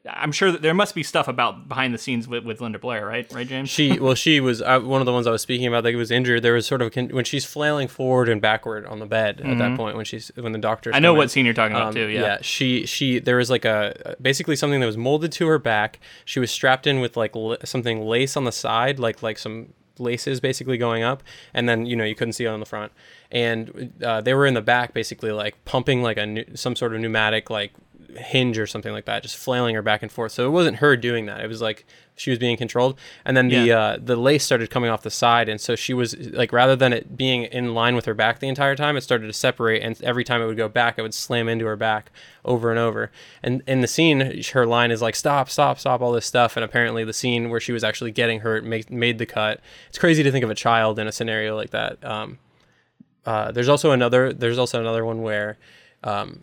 I'm sure that there must be stuff about behind the scenes with, with Linda Blair, right? Right, James? She well, she was uh, one of the ones I was speaking about that was injured. There was sort of when she's flailing forward and backward on the bed mm-hmm. at that mm-hmm. point when she's when the doctor. I know what scene you're talking about um, too. Yeah, yeah. She she there was like a basically something that was molded to her back. She was strapped in with like l- something lace on the side, like like some laces basically going up and then you know you couldn't see it on the front and uh, they were in the back basically like pumping like a some sort of pneumatic like hinge or something like that, just flailing her back and forth. So it wasn't her doing that. It was like she was being controlled. And then the yeah. uh, the lace started coming off the side, and so she was like, rather than it being in line with her back the entire time, it started to separate. And every time it would go back, it would slam into her back over and over. And in the scene, her line is like, "Stop, stop, stop!" All this stuff. And apparently, the scene where she was actually getting hurt made made the cut. It's crazy to think of a child in a scenario like that. Um, uh, there's also another. There's also another one where. Um,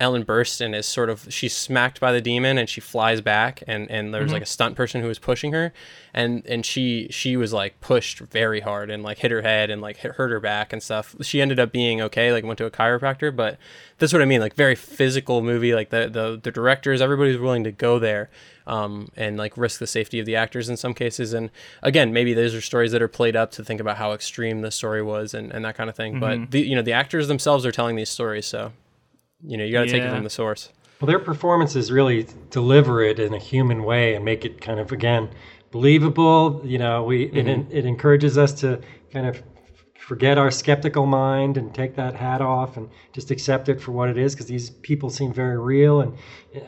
Ellen Burstyn is sort of she's smacked by the demon and she flies back and and there's mm-hmm. like a stunt person who was pushing her and and she she was like pushed very hard and like hit her head and like hit, hurt her back and stuff. She ended up being okay, like went to a chiropractor, but that's what I mean, like very physical movie. Like the the, the directors, everybody's willing to go there. Um, and like risk the safety of the actors in some cases. And again, maybe those are stories that are played up to think about how extreme the story was and, and that kind of thing. Mm-hmm. But the, you know, the actors themselves are telling these stories, so you know, you got to yeah. take it from the source. Well, their performances really deliver it in a human way and make it kind of again believable. You know, we mm-hmm. it, it encourages us to kind of forget our skeptical mind and take that hat off and just accept it for what it is because these people seem very real and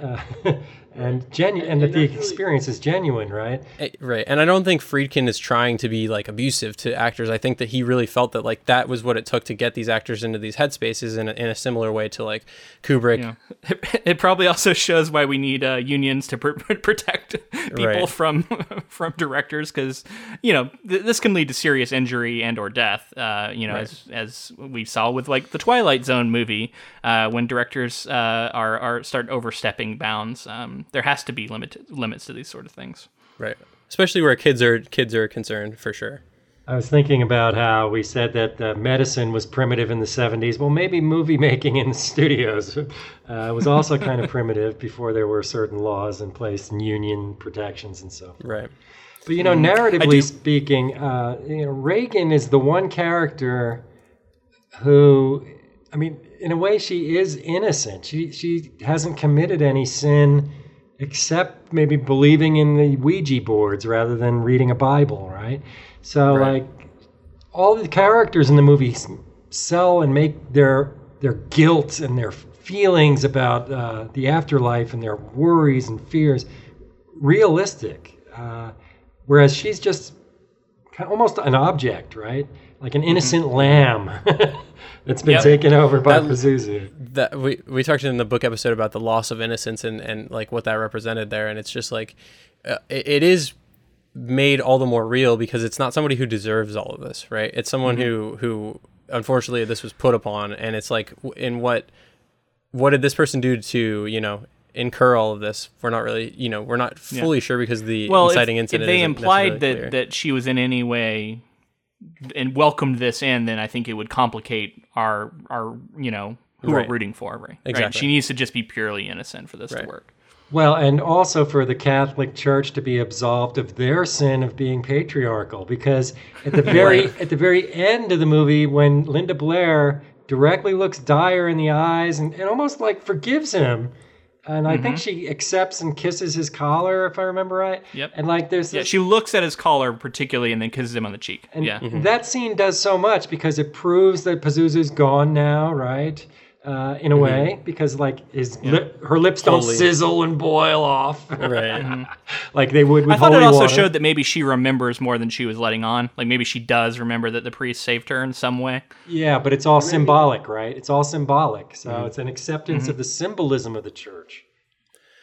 uh, and genuine, and, and that the experience is genuine, right? Eh, right. And I don't think Friedkin is trying to be like abusive to actors. I think that he really felt that like that was what it took to get these actors into these headspaces in a, in a similar way to like Kubrick. Yeah. It, it probably also shows why we need uh, unions to pr- protect people right. from from directors because you know th- this can lead to serious injury and or death. Uh, you know, right. as as we saw with like the Twilight Zone movie, uh, when directors uh, are are start overstepping bounds. Um, there has to be limit limits to these sort of things. Right. Especially where kids are kids are concerned for sure. I was thinking about how we said that uh, medicine was primitive in the 70s. Well, maybe movie making in the studios uh, was also kind of primitive before there were certain laws in place and union protections and so. Right. But you know, mm-hmm. narratively speaking, uh, you know, Regan is the one character who, I mean, in a way, she is innocent. She she hasn't committed any sin except maybe believing in the Ouija boards rather than reading a Bible, right? So right. like all the characters in the movie sell and make their their guilt and their feelings about uh, the afterlife and their worries and fears realistic, uh, whereas she's just almost an object, right? Like an innocent mm-hmm. lamb. that's been yep. taken over by that, Pazuzu. That we we talked in the book episode about the loss of innocence and and like what that represented there, and it's just like uh, it, it is made all the more real because it's not somebody who deserves all of this, right? It's someone mm-hmm. who who unfortunately this was put upon and it's like in what what did this person do to you know incur all of this we're not really you know we're not fully sure because the well, if, inciting if incident they isn't implied that clear. that she was in any way and welcomed this in, then I think it would complicate our our you know who Right. we're rooting for. Right? Right. Exactly. She needs to just be purely innocent for this Right. to work. Well, and also for the Catholic Church to be absolved of their sin of being patriarchal, because at the very at the very end of the movie, when Linda Blair directly looks Dyer in the eyes and, and almost like forgives him, and I think mm-hmm. she accepts and kisses his collar, if I remember right. Yep. And like there's Yeah, she looks at his collar particularly and then kisses him on the cheek. and yeah. Mm-hmm. that scene does so much because it proves that Pazuzu's gone now, right? Uh, in a way, because like his lip, her lips don't Holy. sizzle and boil off right like they would with I thought it also water. showed that maybe she remembers more than she was letting on. Like maybe she does remember that the priest saved her in some way. Yeah, but it's all symbolic, right? It's all symbolic. So Mm-hmm. it's an acceptance of the symbolism of the church.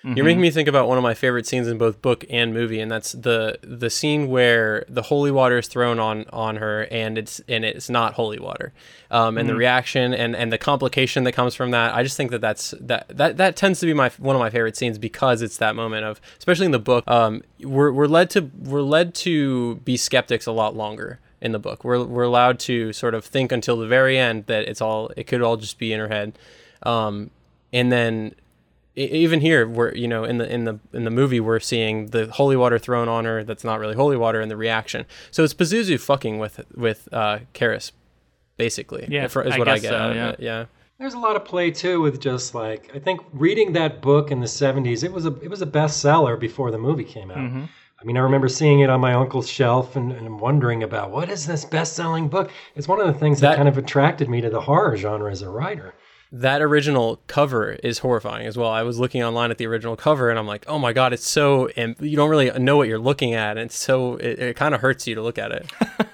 You're making me think about one of my favorite scenes in both book and movie, and that's the the scene where the holy water is thrown on on her, and it's and it's not holy water, um, and the reaction and and the complication that comes from that. I just think that that's that that that tends to be my one of my favorite scenes because it's that moment of, especially in the book, um, we're we're led to we're led to be skeptics a lot longer in the book. We're we're allowed to sort of think until the very end that it's all it could all just be in her head, um, and then even here we're you know in the in the in the movie we're seeing the holy water thrown on her that's not really holy water and the reaction so it's Pazuzu fucking with with uh Karras basically Yeah, is what I guess get so, out of yeah. it yeah There's a lot of play too with just like I think reading that book in the 70s, it was a it was a bestseller before the movie came out. Mm-hmm. I mean, I remember seeing it on my uncle's shelf and, and wondering about what is this best-selling book? It's one of the things that, That- kind of attracted me to the horror genre as a writer. That original cover is horrifying as well. I was looking online at the original cover and I'm like oh my god it's so and you don't really know what you're looking at. And so it, it kind of hurts you to look at it.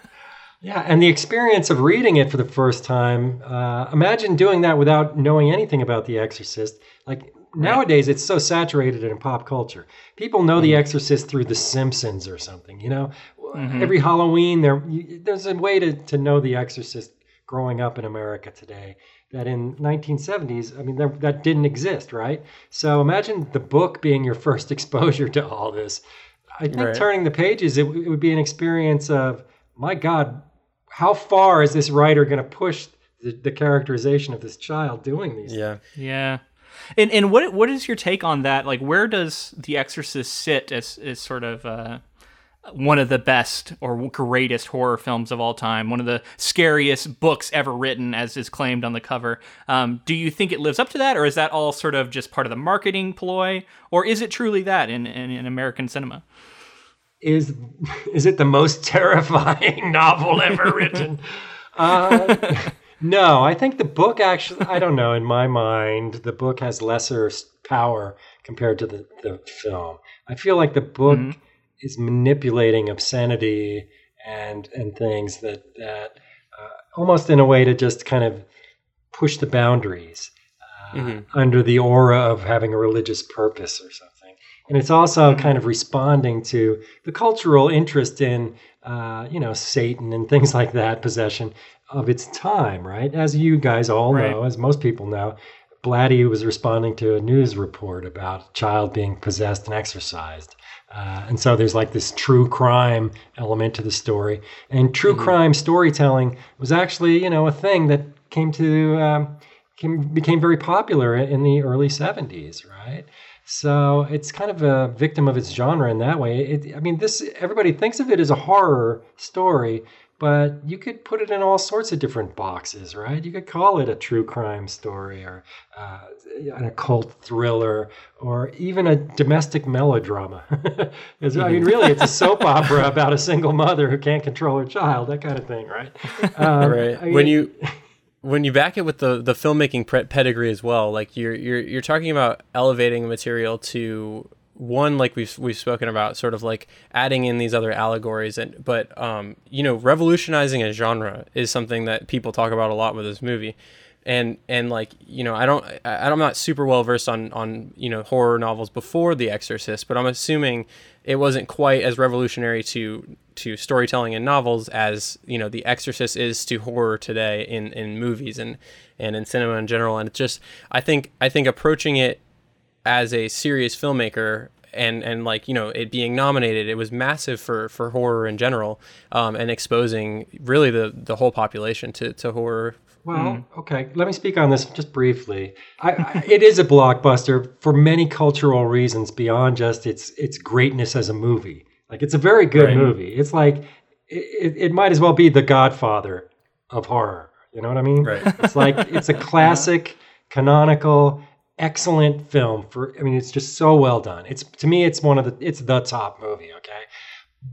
Yeah, and the experience of reading it for the first time, uh, imagine doing that without knowing anything about The Exorcist. Like nowadays, it's so saturated in pop culture. People know The Exorcist through The Simpsons or something. You know, every Halloween there, you, there's a way to, to know The Exorcist growing up in America today that in 1970s, I mean, there, that didn't exist, right? So imagine the book being your first exposure to all this. I think Right. turning the pages, it, it would be an experience of, my God, how far is this writer going to push the, the characterization of this child doing these? yeah Yeah. And and what what is your take on that? Like where does The Exorcist sit as as sort of uh one of the best or greatest horror films of all time, one of the scariest books ever written, as is claimed on the cover. Um, do you think it lives up to that, or is that all sort of just part of the marketing ploy, or is it truly that in, in, in American cinema? Is is it the most terrifying novel ever written? Uh, no, I think the book actually. I don't know. In my mind, the book has lesser power compared to the, the film. I feel like the book is manipulating obscenity and and things that that uh, almost in a way to just kind of push the boundaries uh, under the aura of having a religious purpose or something. And it's also kind of responding to the cultural interest in, uh, you know, Satan and things like that, possession of its time, right? As you guys all know, as most people know, Blatty was responding to a news report about a child being possessed and exorcised. Uh, and so there's like this true crime element to the story. And true crime storytelling was actually, you know, a thing that came to um, came, became very popular in the early 70s, right? So it's kind of a victim of its genre in that way. It, I mean, this everybody thinks of it as a horror story, but you could put it in all sorts of different boxes, right? You could call it a true crime story or uh, an occult thriller or even a domestic melodrama. 'Cause, I mean, really, it's a soap opera about a single mother who can't control her child, that kind of thing, right? Um, right I mean, when you when you back it with the the filmmaking pedigree as well like you're you're you're talking about elevating material to one like we've we've spoken about sort of like adding in these other allegories and but um you know revolutionizing a genre is something that people talk about a lot with this movie and and like you know I don't I, I'm not super well versed on on you know horror novels before The Exorcist, but I'm assuming it wasn't quite as revolutionary to to storytelling in novels as you know The Exorcist is to horror today in in movies and and in cinema in general. And it's just I think I think approaching it as a serious filmmaker and and like you know it being nominated it was massive for for horror in general um, and exposing really the the whole population to to horror well, mm. okay. Let me speak on this just briefly. I, I, it is a blockbuster for many cultural reasons beyond just its its greatness as a movie. Like it's a very good right. movie. It's like it, it might as well be the Godfather of horror. You know what I mean? Right. It's like it's a classic, canonical, excellent film. For I mean, it's just so well done. It's to me, it's one of the it's the top movie. Okay,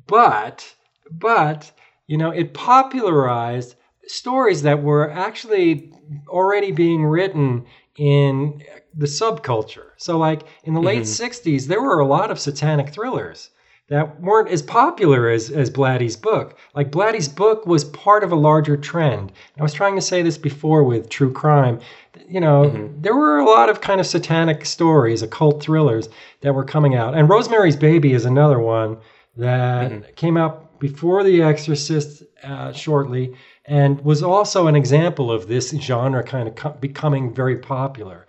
but but you know, it popularized stories that were actually already being written in the subculture. So, like in the mm-hmm. late 60s, there were a lot of satanic thrillers that weren't as popular as, as Blatty's book. Like Blatty's book was part of a larger trend. I was trying to say this before with true crime. You know, mm-hmm. there were a lot of kind of satanic stories, occult thrillers that were coming out. And Rosemary's Baby is another one that mm-hmm. came out before The Exorcist uh, shortly and was also an example of this genre kind of co- becoming very popular.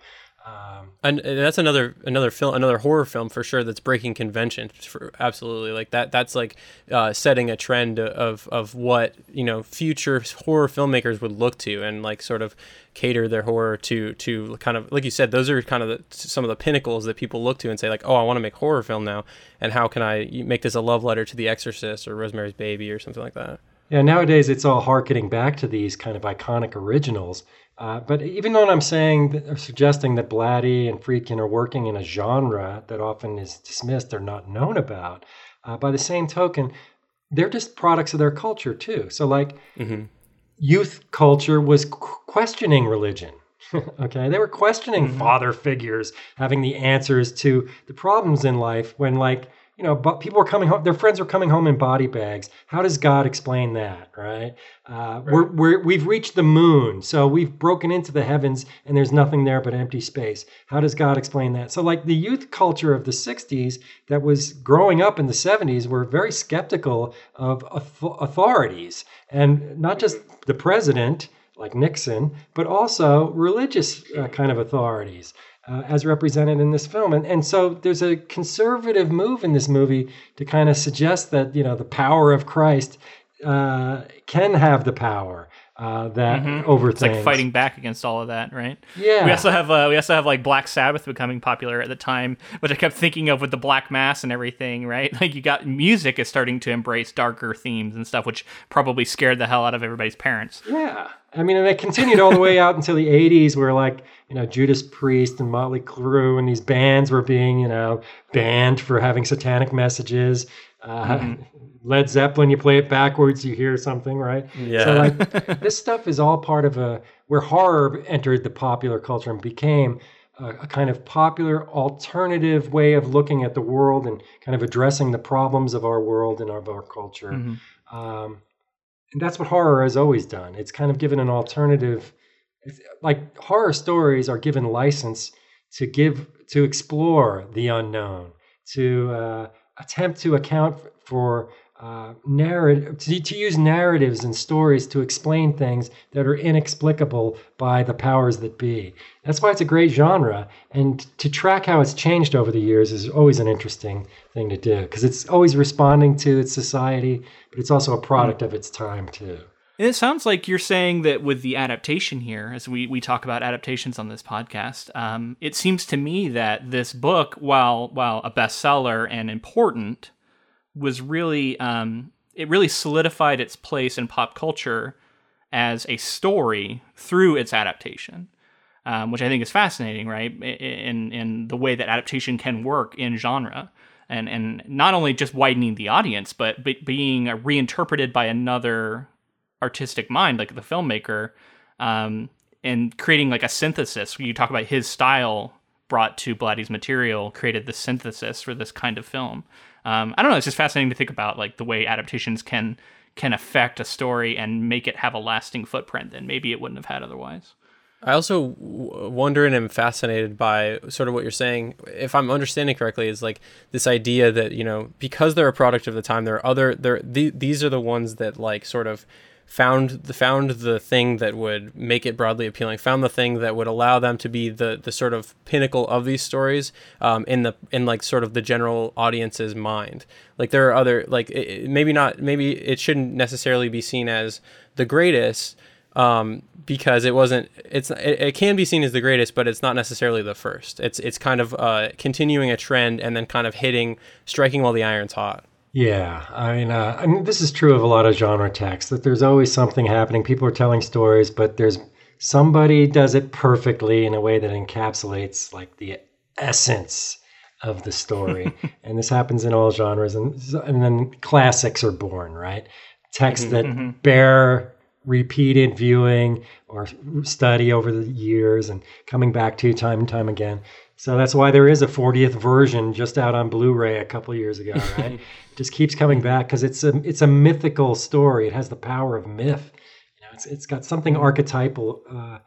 And that's another another film, another horror film for sure. That's breaking convention, for, absolutely. Like that. That's like uh, setting a trend of of what you know future horror filmmakers would look to, and like sort of cater their horror to to kind of like you said. Those are kind of the, some of the pinnacles that people look to and say like, oh, I want to make horror film now, and how can I make this a love letter to The Exorcist or Rosemary's Baby or something like that. Yeah, nowadays it's all harkening back to these kind of iconic originals. Uh, but even though I'm saying or suggesting that Blatty and Friedkin are working in a genre that often is dismissed or not known about, uh, by the same token, they're just products of their culture too. So, like, mm-hmm. youth culture was questioning religion. okay, they were questioning mm-hmm. father figures having the answers to the problems in life when, like, you know, but people are coming home, their friends are coming home in body bags. How does God explain that, right? Uh, right. We're, we're, we've reached the moon, so we've broken into the heavens and there's nothing there but empty space. How does God explain that? So, like the youth culture of the 60s that was growing up in the 70s were very skeptical of authorities and not just the president, like Nixon, but also religious uh, kind of authorities uh, as represented in this film. And, and so there's a conservative move in this movie to kind of suggest that, you know, the power of Christ uh, can have the power uh, that mm-hmm. over it's things. like fighting back against all of that, right? Yeah. We also have uh, we also have like Black Sabbath becoming popular at the time, which I kept thinking of with the Black Mass and everything, right? Like you got music is starting to embrace darker themes and stuff, which probably scared the hell out of everybody's parents. Yeah. I mean, and it continued all the way out until the '80s, where like you know Judas Priest and Motley Crue and these bands were being you know banned for having satanic messages. Uh, mm-hmm. Led Zeppelin, you play it backwards, you hear something, right? Yeah. So like this stuff is all part of a where horror entered the popular culture and became a, a, kind of popular alternative way of looking at the world and kind of addressing the problems of our world and of our culture. Mm-hmm. Um, and that's what horror has always done. It's kind of given an alternative, like horror stories are given license to give to explore the unknown, to uh, attempt to account for uh, narrative to, to, use narratives and stories to explain things that are inexplicable by the powers that be. That's why it's a great genre, and to track how it's changed over the years is always an interesting thing to do because it's always responding to its society, but it's also a product of its time too. It sounds like you're saying that with the adaptation here, as we, we talk about adaptations on this podcast, um, it seems to me that this book, while while a bestseller and important, was really um, it really solidified its place in pop culture as a story through its adaptation, um, which I think is fascinating, right? In in the way that adaptation can work in genre, and and not only just widening the audience, but, but being reinterpreted by another artistic mind, like the filmmaker, um, and creating like a synthesis. You talk about his style brought to Blatty's material, created the synthesis for this kind of film um, I don't know. It's just fascinating to think about like the way adaptations can can affect a story and make it have a lasting footprint that maybe it wouldn't have had otherwise. I also wonder and am fascinated by sort of what you're saying. If I'm understanding correctly, is like this idea that you know because they're a product of the time, there are other there the, these are the ones that like sort of found the found the thing that would make it broadly appealing found the thing that would allow them to be the the sort of pinnacle of these stories um, in the in like sort of the general audience's mind. Like there are other like it, maybe not maybe it shouldn't necessarily be seen as the greatest um, because it wasn't it's it, it, can be seen as the greatest but it's not necessarily the first. It's it's kind of uh, continuing a trend and then kind of hitting striking while the iron's hot yeah, I mean, uh, I mean, this is true of a lot of genre texts that there's always something happening. People are telling stories, but there's somebody does it perfectly in a way that encapsulates like the essence of the story. and this happens in all genres, and and then classics are born, right? Texts mm-hmm, that mm-hmm. bear repeated viewing or study over the years and coming back to time and time again. So that's why there is a 40th version just out on Blu-ray a couple years ago, right? just keeps coming back because it's a it's a mythical story. It has the power of myth. You know, it's it's got something archetypal uh,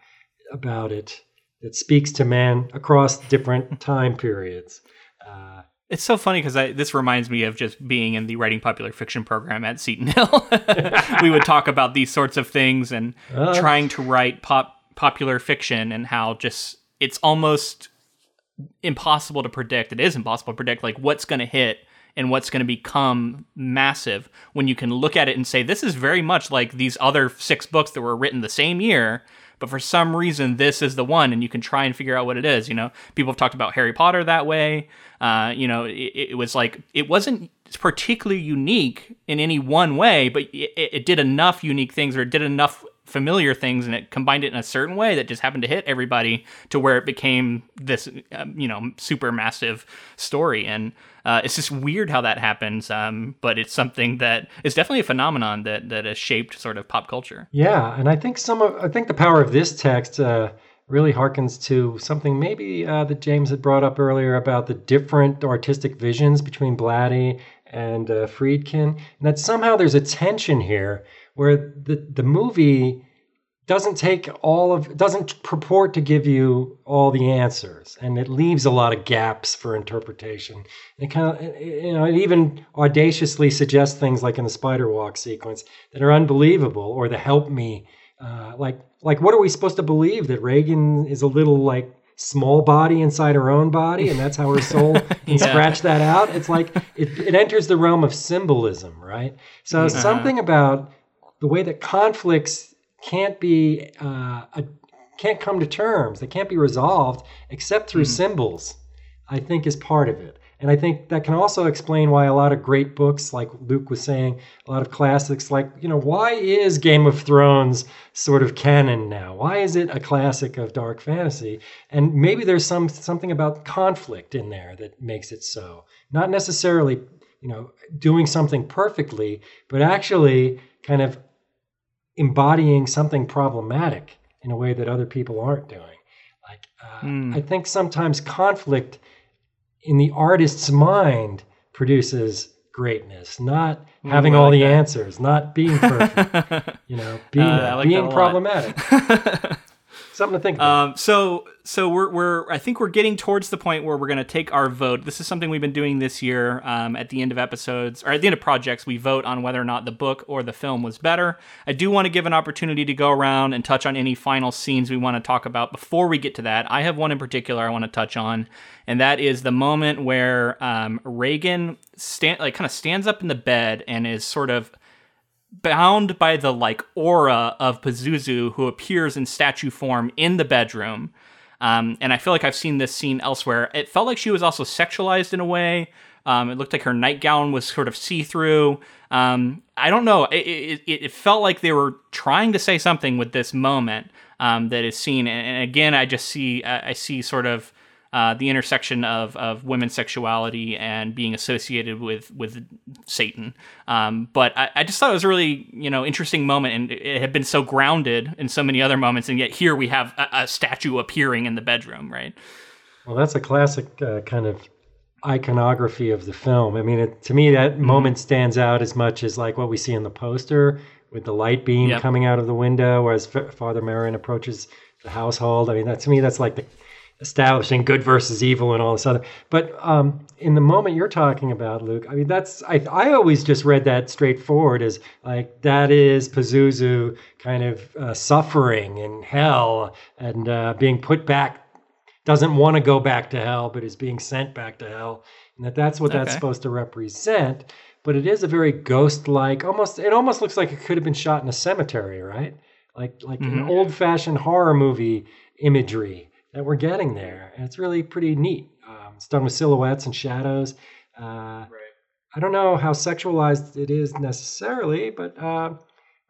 about it that speaks to man across different time periods. Uh, it's so funny because this reminds me of just being in the writing popular fiction program at Seton Hill. we would talk about these sorts of things and uh, trying to write pop popular fiction and how just it's almost impossible to predict. It is impossible to predict like what's going to hit and what's going to become massive when you can look at it and say this is very much like these other six books that were written the same year but for some reason this is the one and you can try and figure out what it is you know people have talked about harry potter that way uh, you know it, it, was like it wasn't particularly unique in any one way but it, it did enough unique things or it did enough familiar things and it combined it in a certain way that just happened to hit everybody to where it became this um, you know super massive story. And uh, it's just weird how that happens um, but it's something that is definitely a phenomenon that that has shaped sort of pop culture. Yeah and i think some of i think the power of this text uh, really harkens to something maybe uh, that james had brought up earlier about the different artistic visions between blatty and uh, friedkin and that somehow there's a tension here where the the movie doesn't take all of doesn't purport to give you all the answers and it leaves a lot of gaps for interpretation. It kind of you know it even audaciously suggests things like in the spider walk sequence that are unbelievable or the help me uh, like like what are we supposed to believe? That regan is a little like small body inside her own body and that's how her soul yeah. scratch that out it's like it, it enters the realm of symbolism right so uh-huh. something about the way that conflicts can't be uh, a, can't come to terms, they can't be resolved except through mm. symbols. I think is part of it. And I think that can also explain why a lot of great books, like Luke was saying, a lot of classics, like, you know, why is Game of Thrones sort of canon now? Why is it a classic of dark fantasy? And maybe there's some something about conflict in there that makes it so. Not necessarily, you know, doing something perfectly, but actually kind of embodying something problematic in a way that other people aren't doing. Like, uh, mm. I think sometimes conflict in the artist's mind produces greatness, not having Ooh, all like the that. answers, not being perfect, you know, being, uh, like being problematic. something to think about. Um, so so we're we're I think we're getting towards the point where we're going to take our vote. This is something we've been doing this year. Um, at the end of episodes or at the end of projects, we vote on whether or not the book or the film was better. I do want to give an opportunity to go around and touch on any final scenes we want to talk about. Before we get to that, I have one in particular I want to touch on, and that is the moment where um, Regan stand like kind of stands up in the bed and is sort of bound by the like aura of Pazuzu, who appears in statue form in the bedroom. Um, and I feel like I've seen this scene elsewhere. It felt like she was also sexualized in a way. Um, it looked like her nightgown was sort of see through. Um, I don't know. It, it, it, felt like they were trying to say something with this moment um, that is seen. And, and, again, I just see I see sort of uh, the intersection of, of women's sexuality and being associated with with Satan. Um, but I, I, just thought it was a really you know interesting moment, and it had been so grounded in so many other moments, and yet here we have a, a statue appearing in the bedroom, right? Well, that's a classic uh, kind of iconography of the film. I mean, it, to me, that mm-hmm. moment stands out as much as like what we see in the poster with the light beam yep. coming out of the window as F- Father Merrin approaches the household. I mean, that to me, that's like the establishing good versus evil and all this other. But um, in the moment you're talking about, Luke, I mean, that's I I always just read that straightforward as like that is Pazuzu kind of uh, suffering in hell and uh, being put back. Doesn't want to go back to hell, but is being sent back to hell, and that that's what that's supposed to represent. But it is a very ghost-like, almost. It almost looks like it could have been shot in a cemetery, right? Like like an Mhm. old-fashioned horror movie imagery that we're getting there. And it's really pretty neat. Um, it's done with silhouettes and shadows. Uh, I don't know how sexualized it is necessarily, but uh,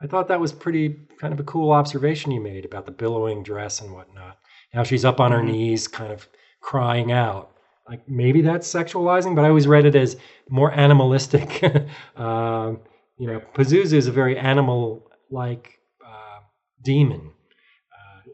I thought that was pretty kind of a cool observation you made about the billowing dress and whatnot. How she's up on her Mhm. knees, kind of crying out. Like maybe that's sexualizing, but I always read it as more animalistic. um, you know, Pazuzu is a very animal-like uh, demon.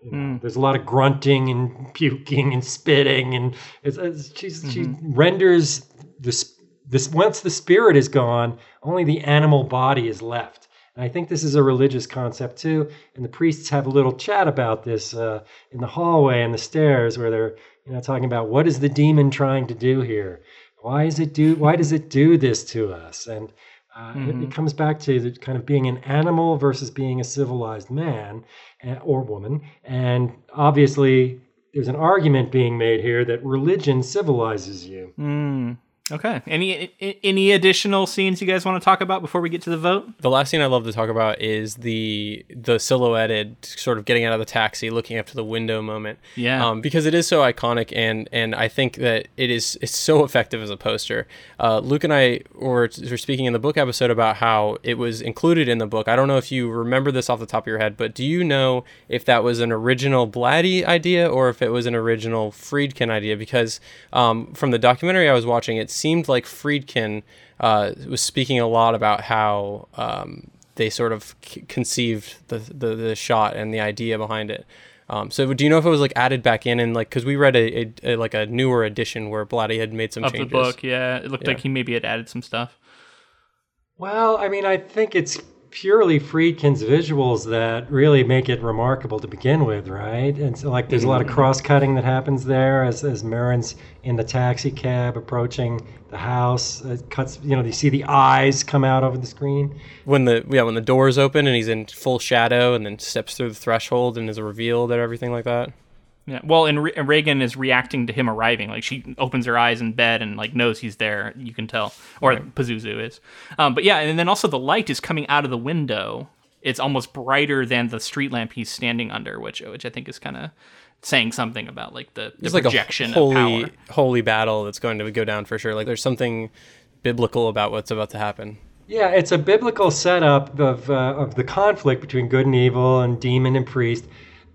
You know, Mm. There's a lot of grunting and puking and spitting, and it's, it's, she's, she renders this this once the spirit is gone, only the animal body is left. And I think this is a religious concept too. And the priests have a little chat about this uh, in the hallway and the stairs, where they're you know talking about what is the demon trying to do here? Why is it do? Why does it do this to us? And uh, it, it Mhm. comes back to the kind of being an animal versus being a civilized man uh, or woman. And obviously, there's an argument being made here that religion civilizes you. Mm. Okay. Any any additional scenes you guys want to talk about before we get to the vote? The last scene I love to talk about is the the silhouetted sort of getting out of the taxi, looking up to the window moment. Yeah. Um, because it is so iconic, and and I think that it is it's so effective as a poster. Uh, Luke and I were, were speaking in the book episode about how it was included in the book. I don't know if you remember this off the top of your head, but do you know if that was an original Blatty idea or if it was an original Friedkin idea? Because um, from the documentary I was watching, it seemed like Friedkin uh, was speaking a lot about how um, they sort of c- conceived the, the the shot and the idea behind it. Um, so do you know if it was like added back in and like because we read a, a, a like a newer edition where Blatty had made some of changes. the book, yeah. It looked Yeah. like he maybe had added some stuff. Well, I mean, I think it's purely Friedkin's visuals that really make it remarkable to begin with, right? And so, like, there's a lot of mm-hmm. cross cutting that happens there as, as Merrin's in the taxi cab approaching the house. It cuts, you know, you see the eyes come out over the screen. When the yeah when the doors open and he's in full shadow and then steps through the threshold and is revealed and everything like that. Yeah. Well, and, Re- and Regan is reacting to him arriving. Like she opens her eyes in bed and like knows he's there. You can tell, or Pazuzu is. Um, but yeah, and then also the light is coming out of the window. It's almost brighter than the street lamp he's standing under, which which I think is kind of saying something about like the, the It's like projection a holy of power. holy battle that's going to go down for sure. Like there's something biblical about what's about to happen. Yeah, it's a biblical setup of uh, of the conflict between good and evil and demon and priest.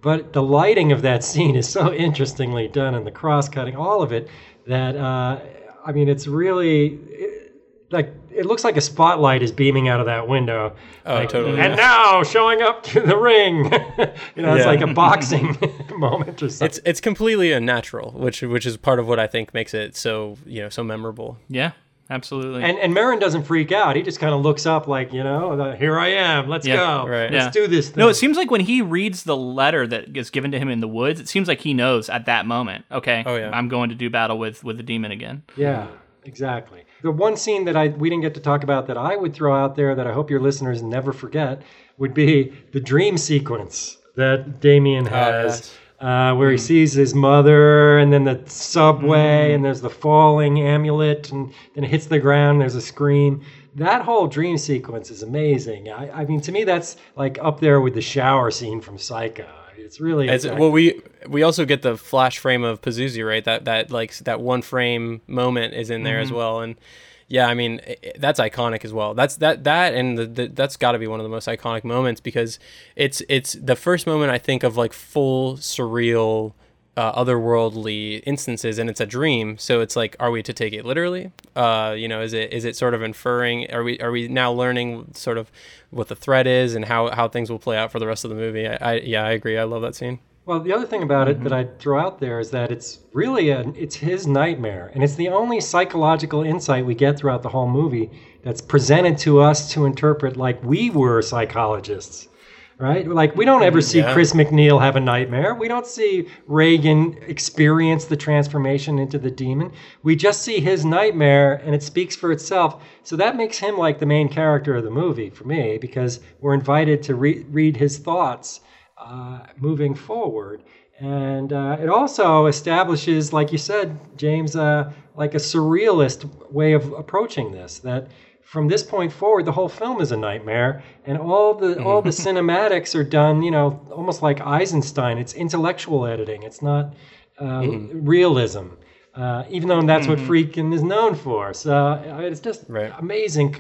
But the lighting of that scene is so interestingly done, and the cross cutting, all of it, that uh, I mean, it's really it, like it looks like a spotlight is beaming out of that window. Oh, Like, totally. And now showing up to the ring, you know, it's Yeah. like a boxing moment or something. It's it's completely unnatural, which which is part of what I think makes it so you know so memorable. Yeah, absolutely. And and Merrin doesn't freak out. He just kind of looks up like, you know, here I am. Let's Yeah, go. right. Let's Yeah. do this thing. No, it seems like when he reads the letter that gets given to him in the woods, it seems like he knows at that moment. Okay, Oh, yeah. I'm going to do battle with with the demon again. Yeah, exactly. The one scene that I we didn't get to talk about that I would throw out there that I hope your listeners never forget would be the dream sequence that Damien oh, has. yes. Uh, where he hmm. sees his mother, and then the subway, hmm. and there's the falling amulet, and then it hits the ground. There's a scream. That whole dream sequence is amazing. I, I mean, to me, that's like up there with the shower scene from Psycho. It's really effective. well, we we also get the flash frame of Pazuzu, right? That that like that one frame moment is in there as mm-hmm. well, and yeah, I mean i- i- that's iconic as well. That's that that and the, the, that's got to be one of the most iconic moments because it's it's the first moment I think of like full surreal. Uh, otherworldly instances and it's a dream so it's like are we to take it literally uh you know is it is it sort of inferring are we are we now learning sort of what the threat is and how how things will play out for the rest of the movie i, I yeah i agree i love that scene Well, the other thing about it that mm-hmm. I'd throw out there is that it's really a, it's his nightmare, and it's the only psychological insight we get throughout the whole movie that's presented to us to interpret like we were psychologists. right? Like we don't ever mm-hmm, see Yeah. Chris MacNeil have a nightmare. We don't see Regan experience the transformation into the demon. We just see his nightmare and it speaks for itself. So that makes him like the main character of the movie for me because we're invited to re- read his thoughts uh, moving forward. And uh, it also establishes, like you said, James, uh, like a surrealist way of approaching this. That from this point forward, the whole film is a nightmare, and all the all the cinematics are done, you know, almost like Eisenstein. It's intellectual editing. It's not uh, realism. Uh, even though that's what Friedkin is known for, so uh, it's just Right. amazing.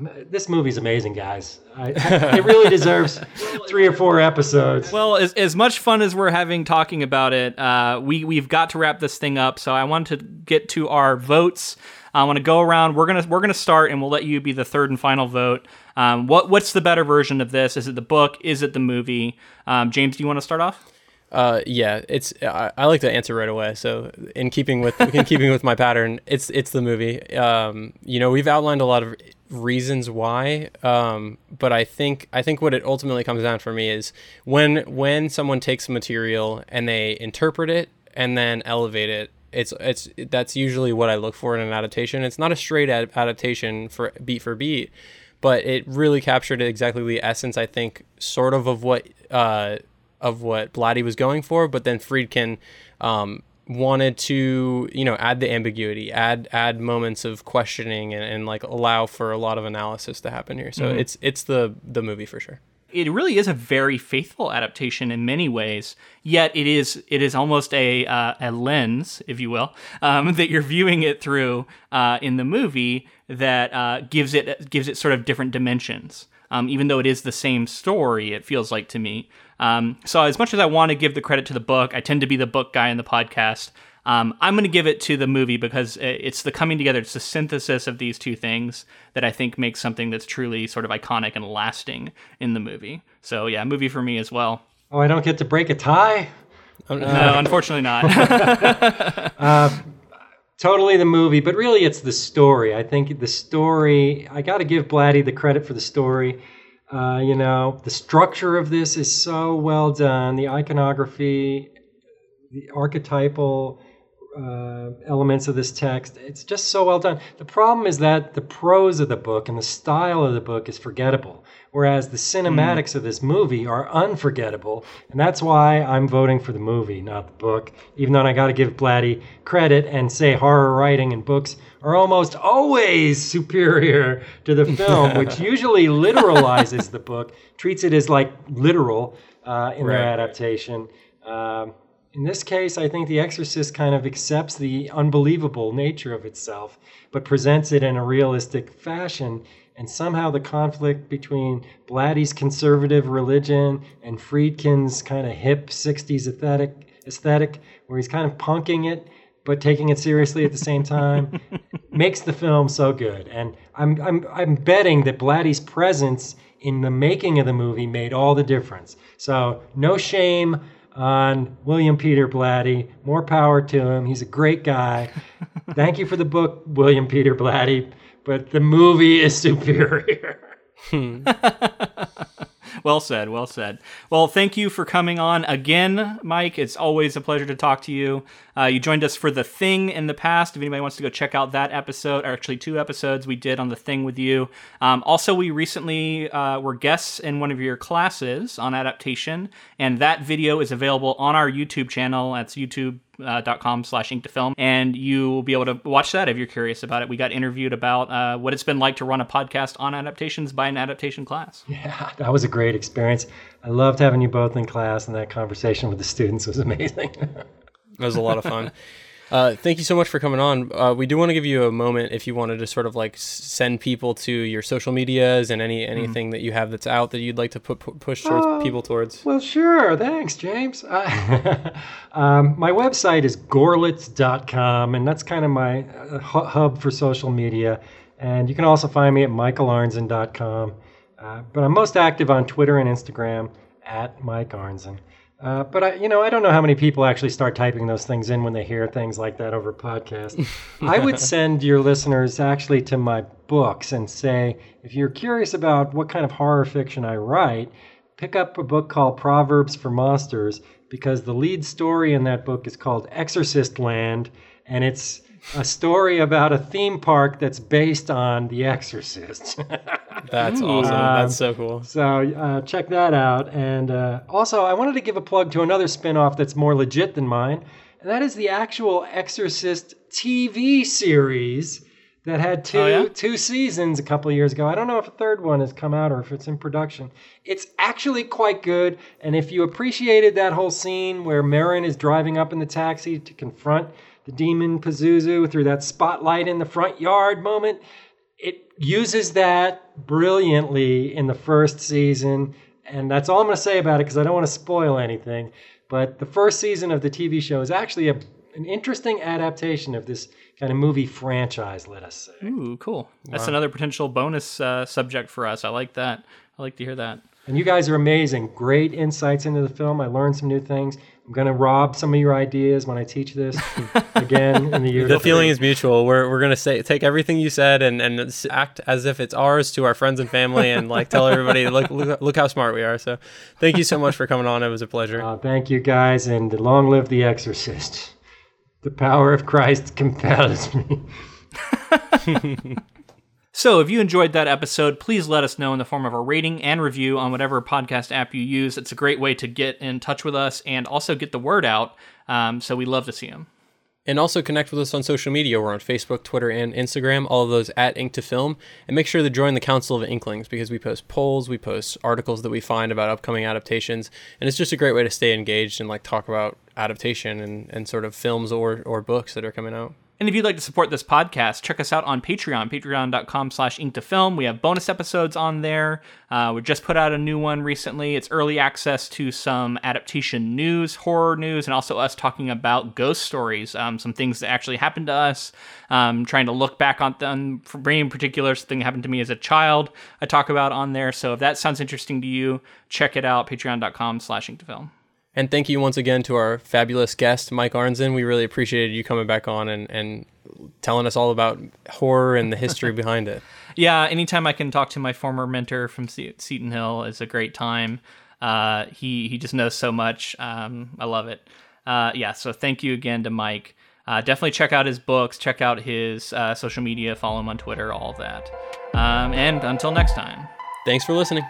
This movie's amazing, guys. I, it really deserves three or four episodes. Well, as, as much fun as we're having talking about it, uh, we we've got to wrap this thing up. So I want to get to our votes. I want to go around. We're gonna we're gonna start, and we'll let you be the third and final vote. Um, what what's the better version of this? Is it the book? Is it the movie? Um, James, do you want to start off? Uh, yeah, it's I, I like to answer right away. So in keeping with in keeping with my pattern, it's it's the movie. Um, you know, we've outlined a lot of reasons why, um, but I think I think what it ultimately comes down for me is when when someone takes material and they interpret it and then elevate it. It's it's that's usually what I look for in an adaptation. It's not a straight ad- adaptation for beat for beat, but it really captured exactly the essence I think sort of of what uh, of what Blatty was going for, but then Friedkin um, wanted to you know add the ambiguity, add add moments of questioning, and, and like allow for a lot of analysis to happen here. So it's it's the the movie for sure. it really is a very faithful adaptation in many ways. Yet it is it is almost a uh, a lens, if you will, um, that you're viewing it through uh, in the movie that uh, gives it gives it sort of different dimensions. Um, even though it is the same story, it feels like to me. Um, so as much as I want to give the credit to the book, I tend to be the book guy in the podcast. Um, I'm going to give it to the movie because it's the coming together, it's the synthesis of these two things that I think makes something that's truly sort of iconic and lasting in the movie. So, yeah, movie for me as well. Oh, I don't get to break a tie? No, unfortunately not. Totally the movie, but really it's the story. I think the story, I got to give Blatty the credit for the story. Uh, you know, the structure of this is so well done. The iconography, the archetypal uh, elements of this text, it's just so well done. The problem is that the prose of the book and the style of the book is forgettable, whereas the cinematics of this movie are unforgettable. And that's why I'm voting for the movie, not the book, even though I got to give Blatty credit and say horror writing and books are almost always superior to the film, which usually literalizes the book, treats it as like literal uh, in Right, their adaptation. Um, in this case, I think The Exorcist kind of accepts the unbelievable nature of itself, but presents it in a realistic fashion. And somehow the conflict between Blatty's conservative religion and Friedkin's kind of hip 60s aesthetic, aesthetic, where he's kind of punking it, but taking it seriously at the same time, makes the film so good. And I'm, I'm, I'm betting that Blatty's presence in the making of the movie made all the difference. So no shame on William Peter Blatty. More power to him. He's a great guy. Thank you for the book, William Peter Blatty, but the movie is superior. well said, well said. Well, thank you for coming on again, Mike. It's always a pleasure to talk to you. Uh, you joined us for The Thing in the past. If anybody wants to go check out that episode, or actually two episodes we did on The Thing with you. Um, also, we recently uh, were guests in one of your classes on adaptation, and that video is available on our YouTube channel. That's YouTube uh, dot com slash ink to film and you will be able to watch that if you're curious about it we got interviewed about uh, what it's been like to run a podcast on adaptations by an adaptation class Yeah, that was a great experience. I loved having you both in class, and that conversation with the students was amazing. It was a lot of fun. Uh, thank you so much for coming on. Uh, we do want to give you a moment if you wanted to sort of like send people to your social medias and any anything that you have that's out that you'd like to put, pu- push towards Oh. people towards. Well, sure. Thanks, James. Uh, um, my website is gorelets.com, and that's kind of my uh, hub for social media. And you can also find me at michaelarnzen.com. Uh, but I'm most active on Twitter and Instagram at Mike Arnzen. Uh, but I, you know, I don't know how many people actually start typing those things in when they hear things like that over podcast. I would send your listeners actually to my books and say, if you're curious about what kind of horror fiction I write, pick up a book called Proverbs for Monsters because the lead story in that book is called Exorcist Land, and it's a story about a theme park that's based on The Exorcist. That's awesome. That's so cool. So uh, check that out. And uh, also, I wanted to give a plug to another spinoff that's more legit than mine, and that is the actual Exorcist TV series that had two Oh, yeah? two seasons a couple of years ago. I don't know if a third one has come out or if it's in production. It's actually quite good. And if you appreciated that whole scene where Merrin is driving up in the taxi to confront the demon Pazuzu through that spotlight in the front yard moment, it uses that brilliantly in the first season. And that's all I'm going to say about it because I don't want to spoil anything. But the first season of the TV show is actually a, an interesting adaptation of this kind of movie franchise, let us say. Ooh, cool. That's another potential bonus uh, subject for us. I like that. I like to hear that. And you guys are amazing. Great insights into the film. I learned some new things. I'm going to rob some of your ideas when I teach this again in the year. The feeling is mutual. We're, we're gonna say take everything you said and, and act as if it's ours to our friends and family and like tell everybody look, look look how smart we are. So thank you so much for coming on. It was a pleasure. Uh, thank you guys, and long live the exorcist. The power of Christ compels me. So, if you enjoyed that episode, please let us know in the form of a rating and review on whatever podcast app you use. It's a great way to get in touch with us and also get the word out. Um, so, we love to see them. And also connect with us on social media. We're on Facebook, Twitter, and Instagram, all of those at Ink to Film. And make sure to join the Council of Inklings because we post polls, we post articles that we find about upcoming adaptations. And it's just a great way to stay engaged and like talk about adaptation and, and sort of films or, or books that are coming out. And if you'd like to support this podcast, check us out on Patreon, patreon.com slash ink to film. We have bonus episodes on there. Uh, we just put out a new one recently. It's early access to some adaptation news, horror news, and also us talking about ghost stories, um, some things that actually happened to us, um, trying to look back on them. For me in particular, something happened to me as a child, I talk about on there. So if that sounds interesting to you, check it out, patreon.com slash ink to film. And thank you once again to our fabulous guest, Mike Arnzen. We really appreciated you coming back on and, and telling us all about horror and the history behind it. Yeah, anytime I can talk to my former mentor from Se- Seton Hill is a great time. Uh, he he just knows so much. Um, I love it. Uh, yeah, so thank you again to Mike. Uh, definitely check out his books, check out his uh, social media, follow him on Twitter, all of that. Um, and until next time. Thanks for listening.